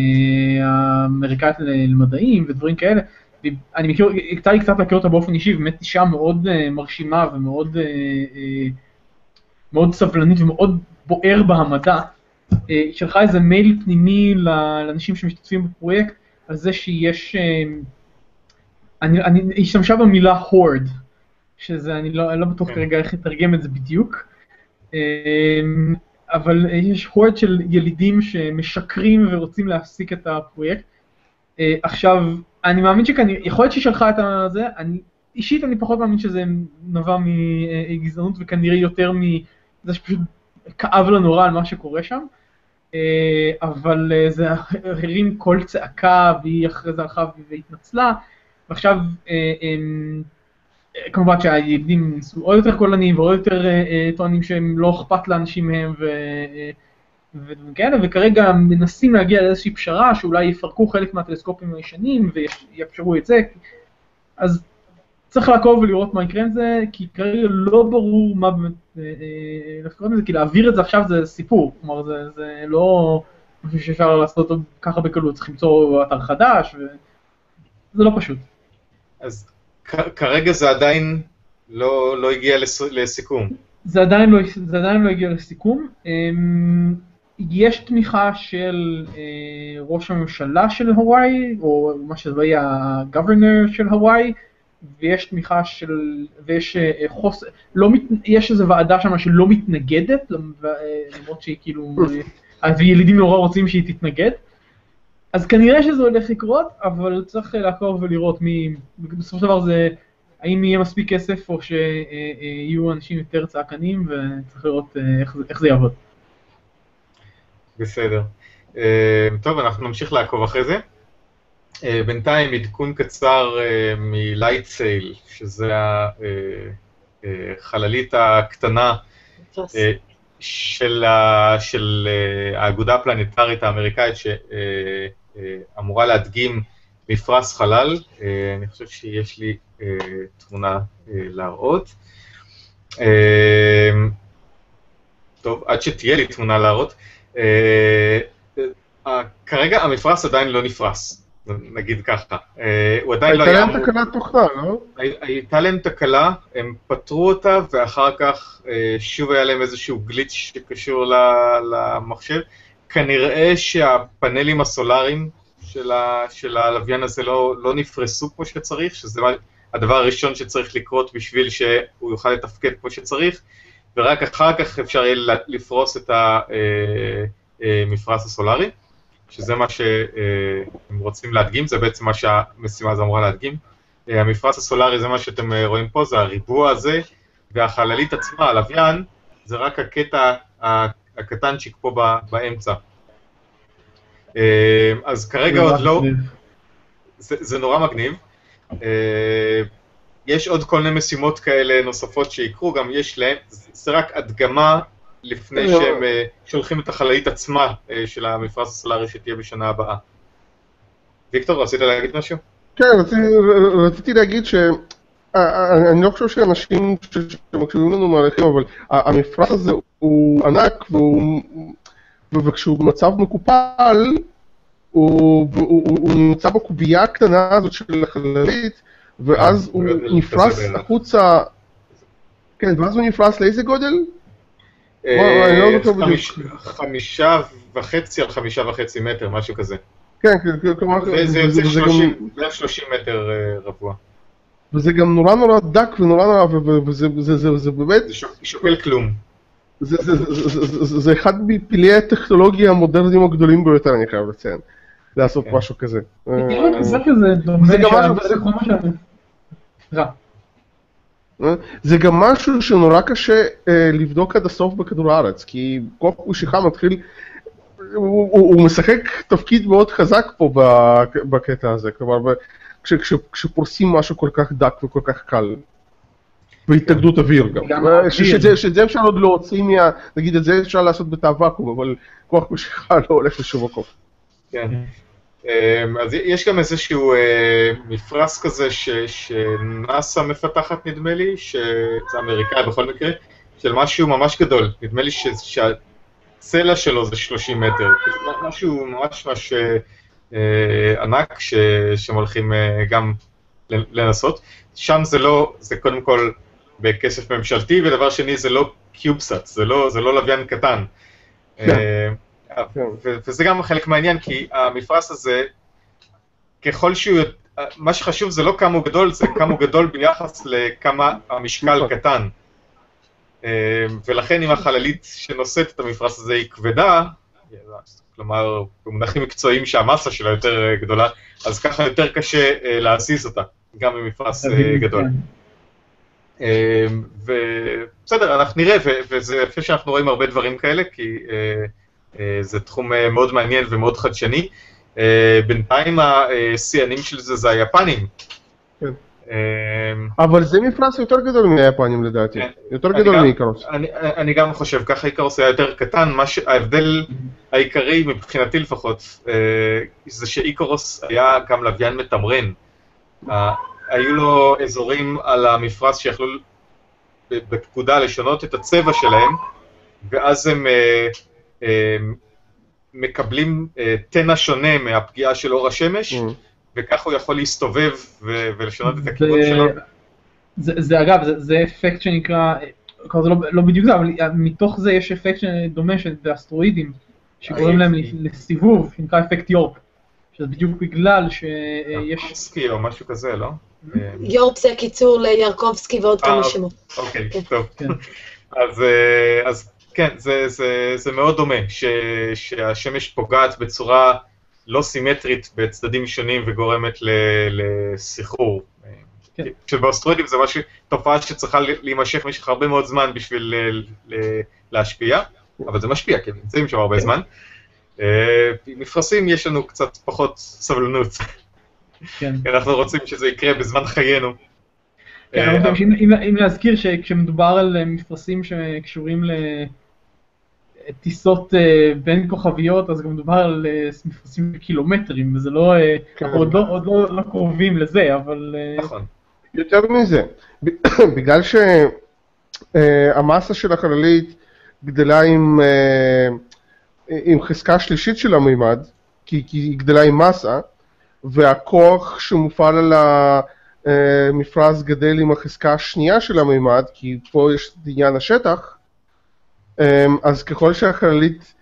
האמריקאית למדעים ודברים כאלה, ואני מכיר, יצא לי קצת להכיר אותה באופן אישי, באמת אישה מאוד אה, מרשימה ומאוד אה, מאוד סבלנית ומאוד בוער בהמדע, שלחה איזה מייל פנימי לאנשים שמשתתפים בפרויקט, על זה שיש, אני, אני השתמשה במילה הורד, שזה, אני לא, אני לא בטוח כן. כרגע איך לתרגם את זה בדיוק, אמ, אבל יש הורד של ילידים שמשקרים ורוצים להפסיק את הפרויקט. אה, עכשיו, אני מאמין שכנראה, יכול להיות שהיא שלחה את זה, אני, אישית אני פחות מאמין שזה נבע מגזענות וכנראה יותר מזה שפשוט כאב לה נורא על מה שקורה שם. אה, אבל אה, זה הרים קול צעקה והיא אחרי זה הלכה והתנצלה, ועכשיו אמ, כמובן שהיהודים ניסו עוד יותר קולניים ועוד יותר אה, אה, טוענים שהם לא אכפת לאנשים מהם אה, ודברים כאלה, וכרגע מנסים להגיע לאיזושהי פשרה שאולי יפרקו חלק מהטלסקופים הישנים ויאפשרו את זה, אז צריך לעקוב ולראות מה יקרה עם זה, כי כרגע לא ברור מה באמת, לפחות מזה, כי להעביר את זה עכשיו זה סיפור, כלומר זה, זה לא משהו שאפשר לעשות אותו ככה בקלות, צריך למצוא אתר חדש, וזה לא פשוט. אז כרגע זה עדיין לא, לא הגיע לס, לסיכום. זה עדיין, לא, זה עדיין לא הגיע לסיכום. אמ, יש תמיכה של אה, ראש הממשלה של הוואי, או מה שזה יהיה ה-governor של הוואי, ויש תמיכה של, ויש אה, חוס... לא מת... יש איזו ועדה שם שלא מתנגדת, למרות שהיא כאילו, וילידים נורא רוצים שהיא תתנגד. אז כנראה שזה הולך לקרות, אבל צריך לעקוב ולראות מי, בסופו של דבר זה, האם יהיה מספיק כסף או שיהיו אנשים יותר צעקנים, וצריך לראות אה, איך, איך זה יעבוד. בסדר. אה, טוב, אנחנו נמשיך לעקוב אחרי זה. אה, בינתיים עדכון קצר מלייטסייל, שזה החללית הקטנה של, של האגודה הפלנטרית האמריקאית, אמורה להדגים מפרש חלל, אה, אני חושב שיש לי אה, תמונה אה, להראות. טוב, עד שתהיה לי תמונה להראות. כרגע המפרש עדיין לא נפרס, נגיד ככה. הוא עדיין לא היה... הייתה להם תקלת תוכנה, לא? הייתה להם תקלה, הם פתרו אותה, ואחר כך שוב היה להם איזשהו גליץ' שקשור למחשב. כנראה שהפאנלים הסולאריים של, ה, של הלוויין הזה לא, לא נפרסו כמו שצריך, שזה הדבר הראשון שצריך לקרות בשביל שהוא יוכל לתפקד כמו שצריך, ורק אחר כך אפשר יהיה לפרוס את המפרס אה, אה, הסולארי, שזה מה שהם רוצים להדגים, זה בעצם מה שהמשימה הזו אמורה להדגים. אה, המפרס הסולארי זה מה שאתם רואים פה, זה הריבוע הזה, והחללית עצמה, הלוויין, זה רק הקטע הקטנצ'יק פה באמצע. אה, אז כרגע עוד לא, זה, זה נורא מגניב. אה, יש עוד כל מיני משימות כאלה נוספות שיקרו, גם יש להם, זה רק הדגמה לפני לא. שהם אה, שולחים את החללית עצמה אה, של המפרש הסולארי שתהיה בשנה הבאה. ויקטור, רצית להגיד משהו? כן, רציתי, להגיד ש... אה, אני לא חושב שאנשים שמקשיבים לנו מעריכים, אבל ה- המפרש הזה הוא ענק וכשהוא במצב מקופל, הוא, נמצא בקובייה הקטנה הזאת של החללית, ואז הוא נפרס. החוצה, כן, ואז הוא נפרס לאיזה גודל? חמישה וחצי על חמישה וחצי מטר, משהו כזה. כן, כן, כלומר, וזה זה- יוצא זה גם- 30 בערך 30 מטר אה, רבוע. וזה גם נורא נורא דק ונורא נורא, וזה זה- זה- זה באמת, זה שוק- שוקל כלום. זה- זה- זה- זה- זה- זה אחד מפלאי הטכנולוגיה המודרניים הגדולים ביותר, אני חייב לציין, לעשות כן. משהו כזה. אה, זה כזה דומה זה גם משהו- שהבשר חומה שלנו. רע. אה? זה גם משהו שנורא קשה אה, לבדוק עד הסוף בכדור הארץ, כי כוח משיכה מתחיל, הוא, הוא, הוא משחק תפקיד מאוד חזק פה בק- בקטע הזה, כלומר, כש, כש, כשפורסים משהו כל כך דק וכל כך קל. והתנגדות אוויר גם. גם אה. ש- שזה, שזה אפשר עוד להוציא מה... נגיד את זה אפשר לעשות בתא ואקום, אבל כוח משיכה לא הולך לשום מקום. כן. אמ, אז יש גם איזשהו אה, מפרש כזה ש- שנאס"א מפתחת נדמה לי, שזה אמריקאי בכל מקרה, של משהו ממש גדול. נדמה לי ש- שהצלע שלו זה 30 מטר. משהו ממש ממש אה, אה, ענק ש- שהם הולכים גם לנסות. שם זה לא, זה קודם כל בכסף ממשלתי, ודבר שני זה לא קיובסאט, זה לא, זה לא לוויין קטן. אה, וזה גם חלק מהעניין, כי המפרש הזה, ככל שהוא, יות- מה שחשוב זה לא כמה הוא גדול, זה כמה הוא גדול ביחס לכמה המשקל נכון. קטן. אה, ולכן אם החללית שנושאת את המפרש הזה היא כבדה, כלומר, במונחים מקצועיים שהמסה שלה יותר אה, גדולה, אז ככה יותר קשה אה, להזיז אותה, גם במפרש אה, גדול. כן. ובסדר, אנחנו נראה, וזה יפה שאנחנו רואים הרבה דברים כאלה, כי אה, אה, זה תחום אה, מאוד מעניין ומאוד חדשני. אה, בינתיים השיאנים של זה זה היפנים. כן. אבל זה מפרש יותר גדול מהיפנים לדעתי, כן. יותר גדול מאיקרוס. אני, גם חושב, ככה איקרוס היה יותר קטן. ההבדל העיקרי מבחינתי לפחות, אה, זה שאיקרוס היה גם לוויין מתמרן. אה, היו לו אזורים על המפרש שיכלו בפקודה לשנות את הצבע שלהם, ואז הם אה, אה, מקבלים אה, תנע שונה מהפגיעה של אור השמש, Mm. וכך הוא יכול להסתובב ולשנות את הכיוון שלו. זה, זה אגב, זה, זה אפקט שנקרא, כלומר זה לא, לא בדיוק זה, אבל מתוך זה יש אפקט דומה של באסטרואידים, שגורם להם לסיבוב, שנקרא אפקט יורק. שזה בדיוק בגלל שיש... סקי או משהו כזה, לא? אה, יורפ זה קיצור לירקובסקי ועוד אה, כמה. שמות. אוקיי, כן. טוב. כן. אז, אה, אז כן, זה, זה, זה מאוד דומה, ש, שהשמש פוגעת בצורה לא סימטרית בצדדים שונים וגורמת ל, לסחרור. כן. שבאוסטרלים זה משהו, תופעה שצריכה להימשך במשך הרבה מאוד זמן בשביל ל, ל, להשפיע, אבל זה משפיע, כי הם נמצאים שם הרבה זמן. אה, מפרשים יש לנו קצת פחות סבלנות, כן. אנחנו רוצים שזה יקרה בזמן חיינו. כן, אה, אם- אם אם להזכיר שכשמדובר על אה, מפרשים שקשורים לטיסות אה, בין כוכביות, אז גם מדובר על אה, מפרשים בקילומטרים, וזה לא, אה, כן. אנחנו עוד לא- עוד לא לא קרובים לזה, אבל נכון. יותר מזה, בגלל שהמסה של החללית גדלה עם, עם חזקה שלישית של המימד, כי, כי היא גדלה עם מסה, והכוח שמופעל על המפרש גדל עם החזקה השנייה של המימד, כי פה יש עניין השטח, אז ככל שהחללית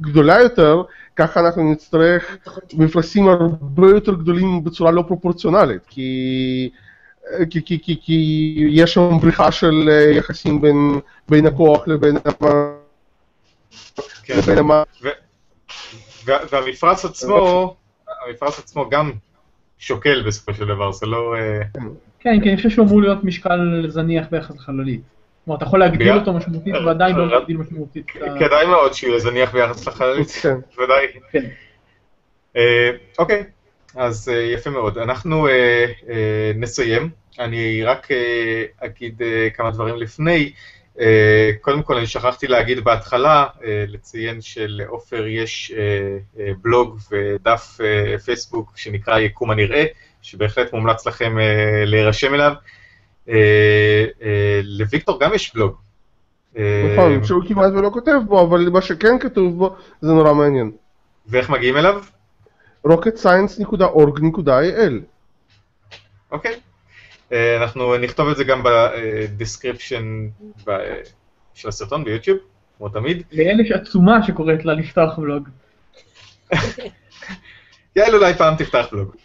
גדולה יותר, ככה אנחנו נצטרך מפלסים הרבה יותר גדולים בצורה לא פרופורציונלית, כי, כי, כי, כי, כי יש שם בריחה של אה, יחסים בין, בין הכוח לבין, המ- כן. לבין המ... וה- והמפרץ עצמו, המפרץ עצמו גם שוקל בסופו של דבר, זה לא... אה, כן, כי אני חושב שהוא אמור להיות משקל זניח ביחס לחללית. כלומר, אתה יכול להגדיל ביחד- אותו משמעותית, ועדיין לא להגדיל משמעותית. כדאי מאוד שהוא יהיה זניח ביחס לחללית, כן. ודאי. כן. אה, אוקיי, אז אה, יפה מאוד. אנחנו אה, נסיים. אני רק אגיד כמה דברים לפני. קודם כל, אני שכחתי להגיד בהתחלה, לציין שלעופר יש בלוג ודף פייסבוק שנקרא יקום הנראה, שבהחלט מומלץ לכם להירשם אליו. אה, אה, לוויקטור גם יש בלוג. אה, נכון, שהוא כמעט ולא כותב בו, אבל מה שכן כתוב בו זה נורא מעניין. ואיך מגיעים אליו? rocketscience.org.il אוקיי. אנחנו נכתוב את זה גם ב description של הסרטון ביוטיוב, כמו תמיד. ליעל יש עצומה שקוראת לה לפתוח בלוג. יעל אולי פעם תפתח בלוג,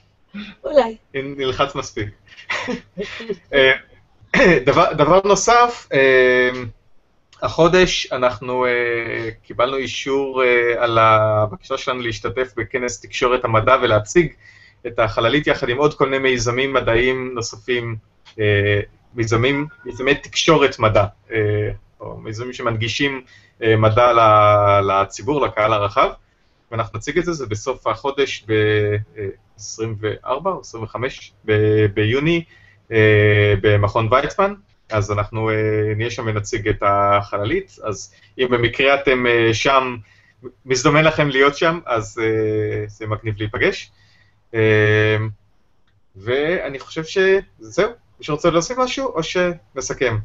אולי. אם נלחץ מספיק. אה, דבר, נוסף, אה, החודש אנחנו אה, קיבלנו אישור על הבקשה שלנו להשתתף בכנס תקשורת המדע ולהציג את החללית יחד עם עוד כל מיני מיזמים מדעיים נוספים, מיזמים, מיזמי תקשורת מדע, או מיזמים שמנגישים מדע לציבור, לקהל הרחב, ואנחנו נציג את זה, זה בסוף החודש ב-24 או 25 ב- ביוני אה, במכון ויצמן, אז אנחנו אה, נהיה שם ונציג את החללית, אז אם במקרה אתם אה, שם, מזדמן לכם להיות שם, אז אה, זה מגניב להיפגש. אה, ואני חושב שזהו, מישהו רוצה להוסיף משהו או שנסכם?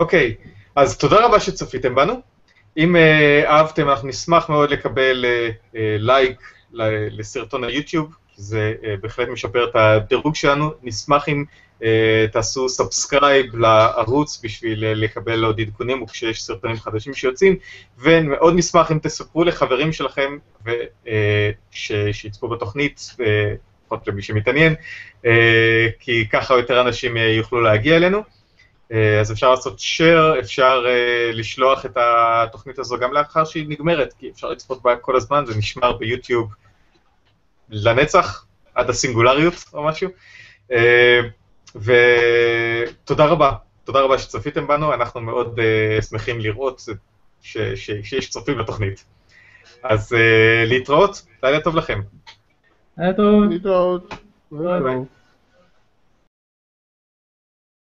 אוקיי, אז תודה רבה שצפיתם בנו. אם אה, אהבתם, אנחנו נשמח מאוד לקבל אה, אה, לייק לסרטון היוטיוב, זה בהחלט משפר את הדירוג שלנו. נשמח אם תעשו subscribe לערוץ בשביל לקבל עוד עדכונים וכשיש סרטונים חדשים שיוצאים, ומאוד נשמח אם תספרו לחברים שלכם שיצפו בתוכנית, לפחות למי שמתעניין, כי ככה יותר אנשים יוכלו להגיע אלינו. אה, אז אפשר לעשות share, אפשר uh, לשלוח את התוכנית הזו גם לאחר שהיא נגמרת, כי אפשר לצפות בה כל הזמן, זה נשמר ביוטיוב לנצח, עד הסינגולריות או משהו. Uh, ותודה רבה, תודה רבה שצפיתם בנו, אנחנו מאוד שמחים לראות ש- ש- שיש צופים לתוכנית. אז להתראות, לילה טוב לכם. היה טוב. להתראות. ביי. ביי.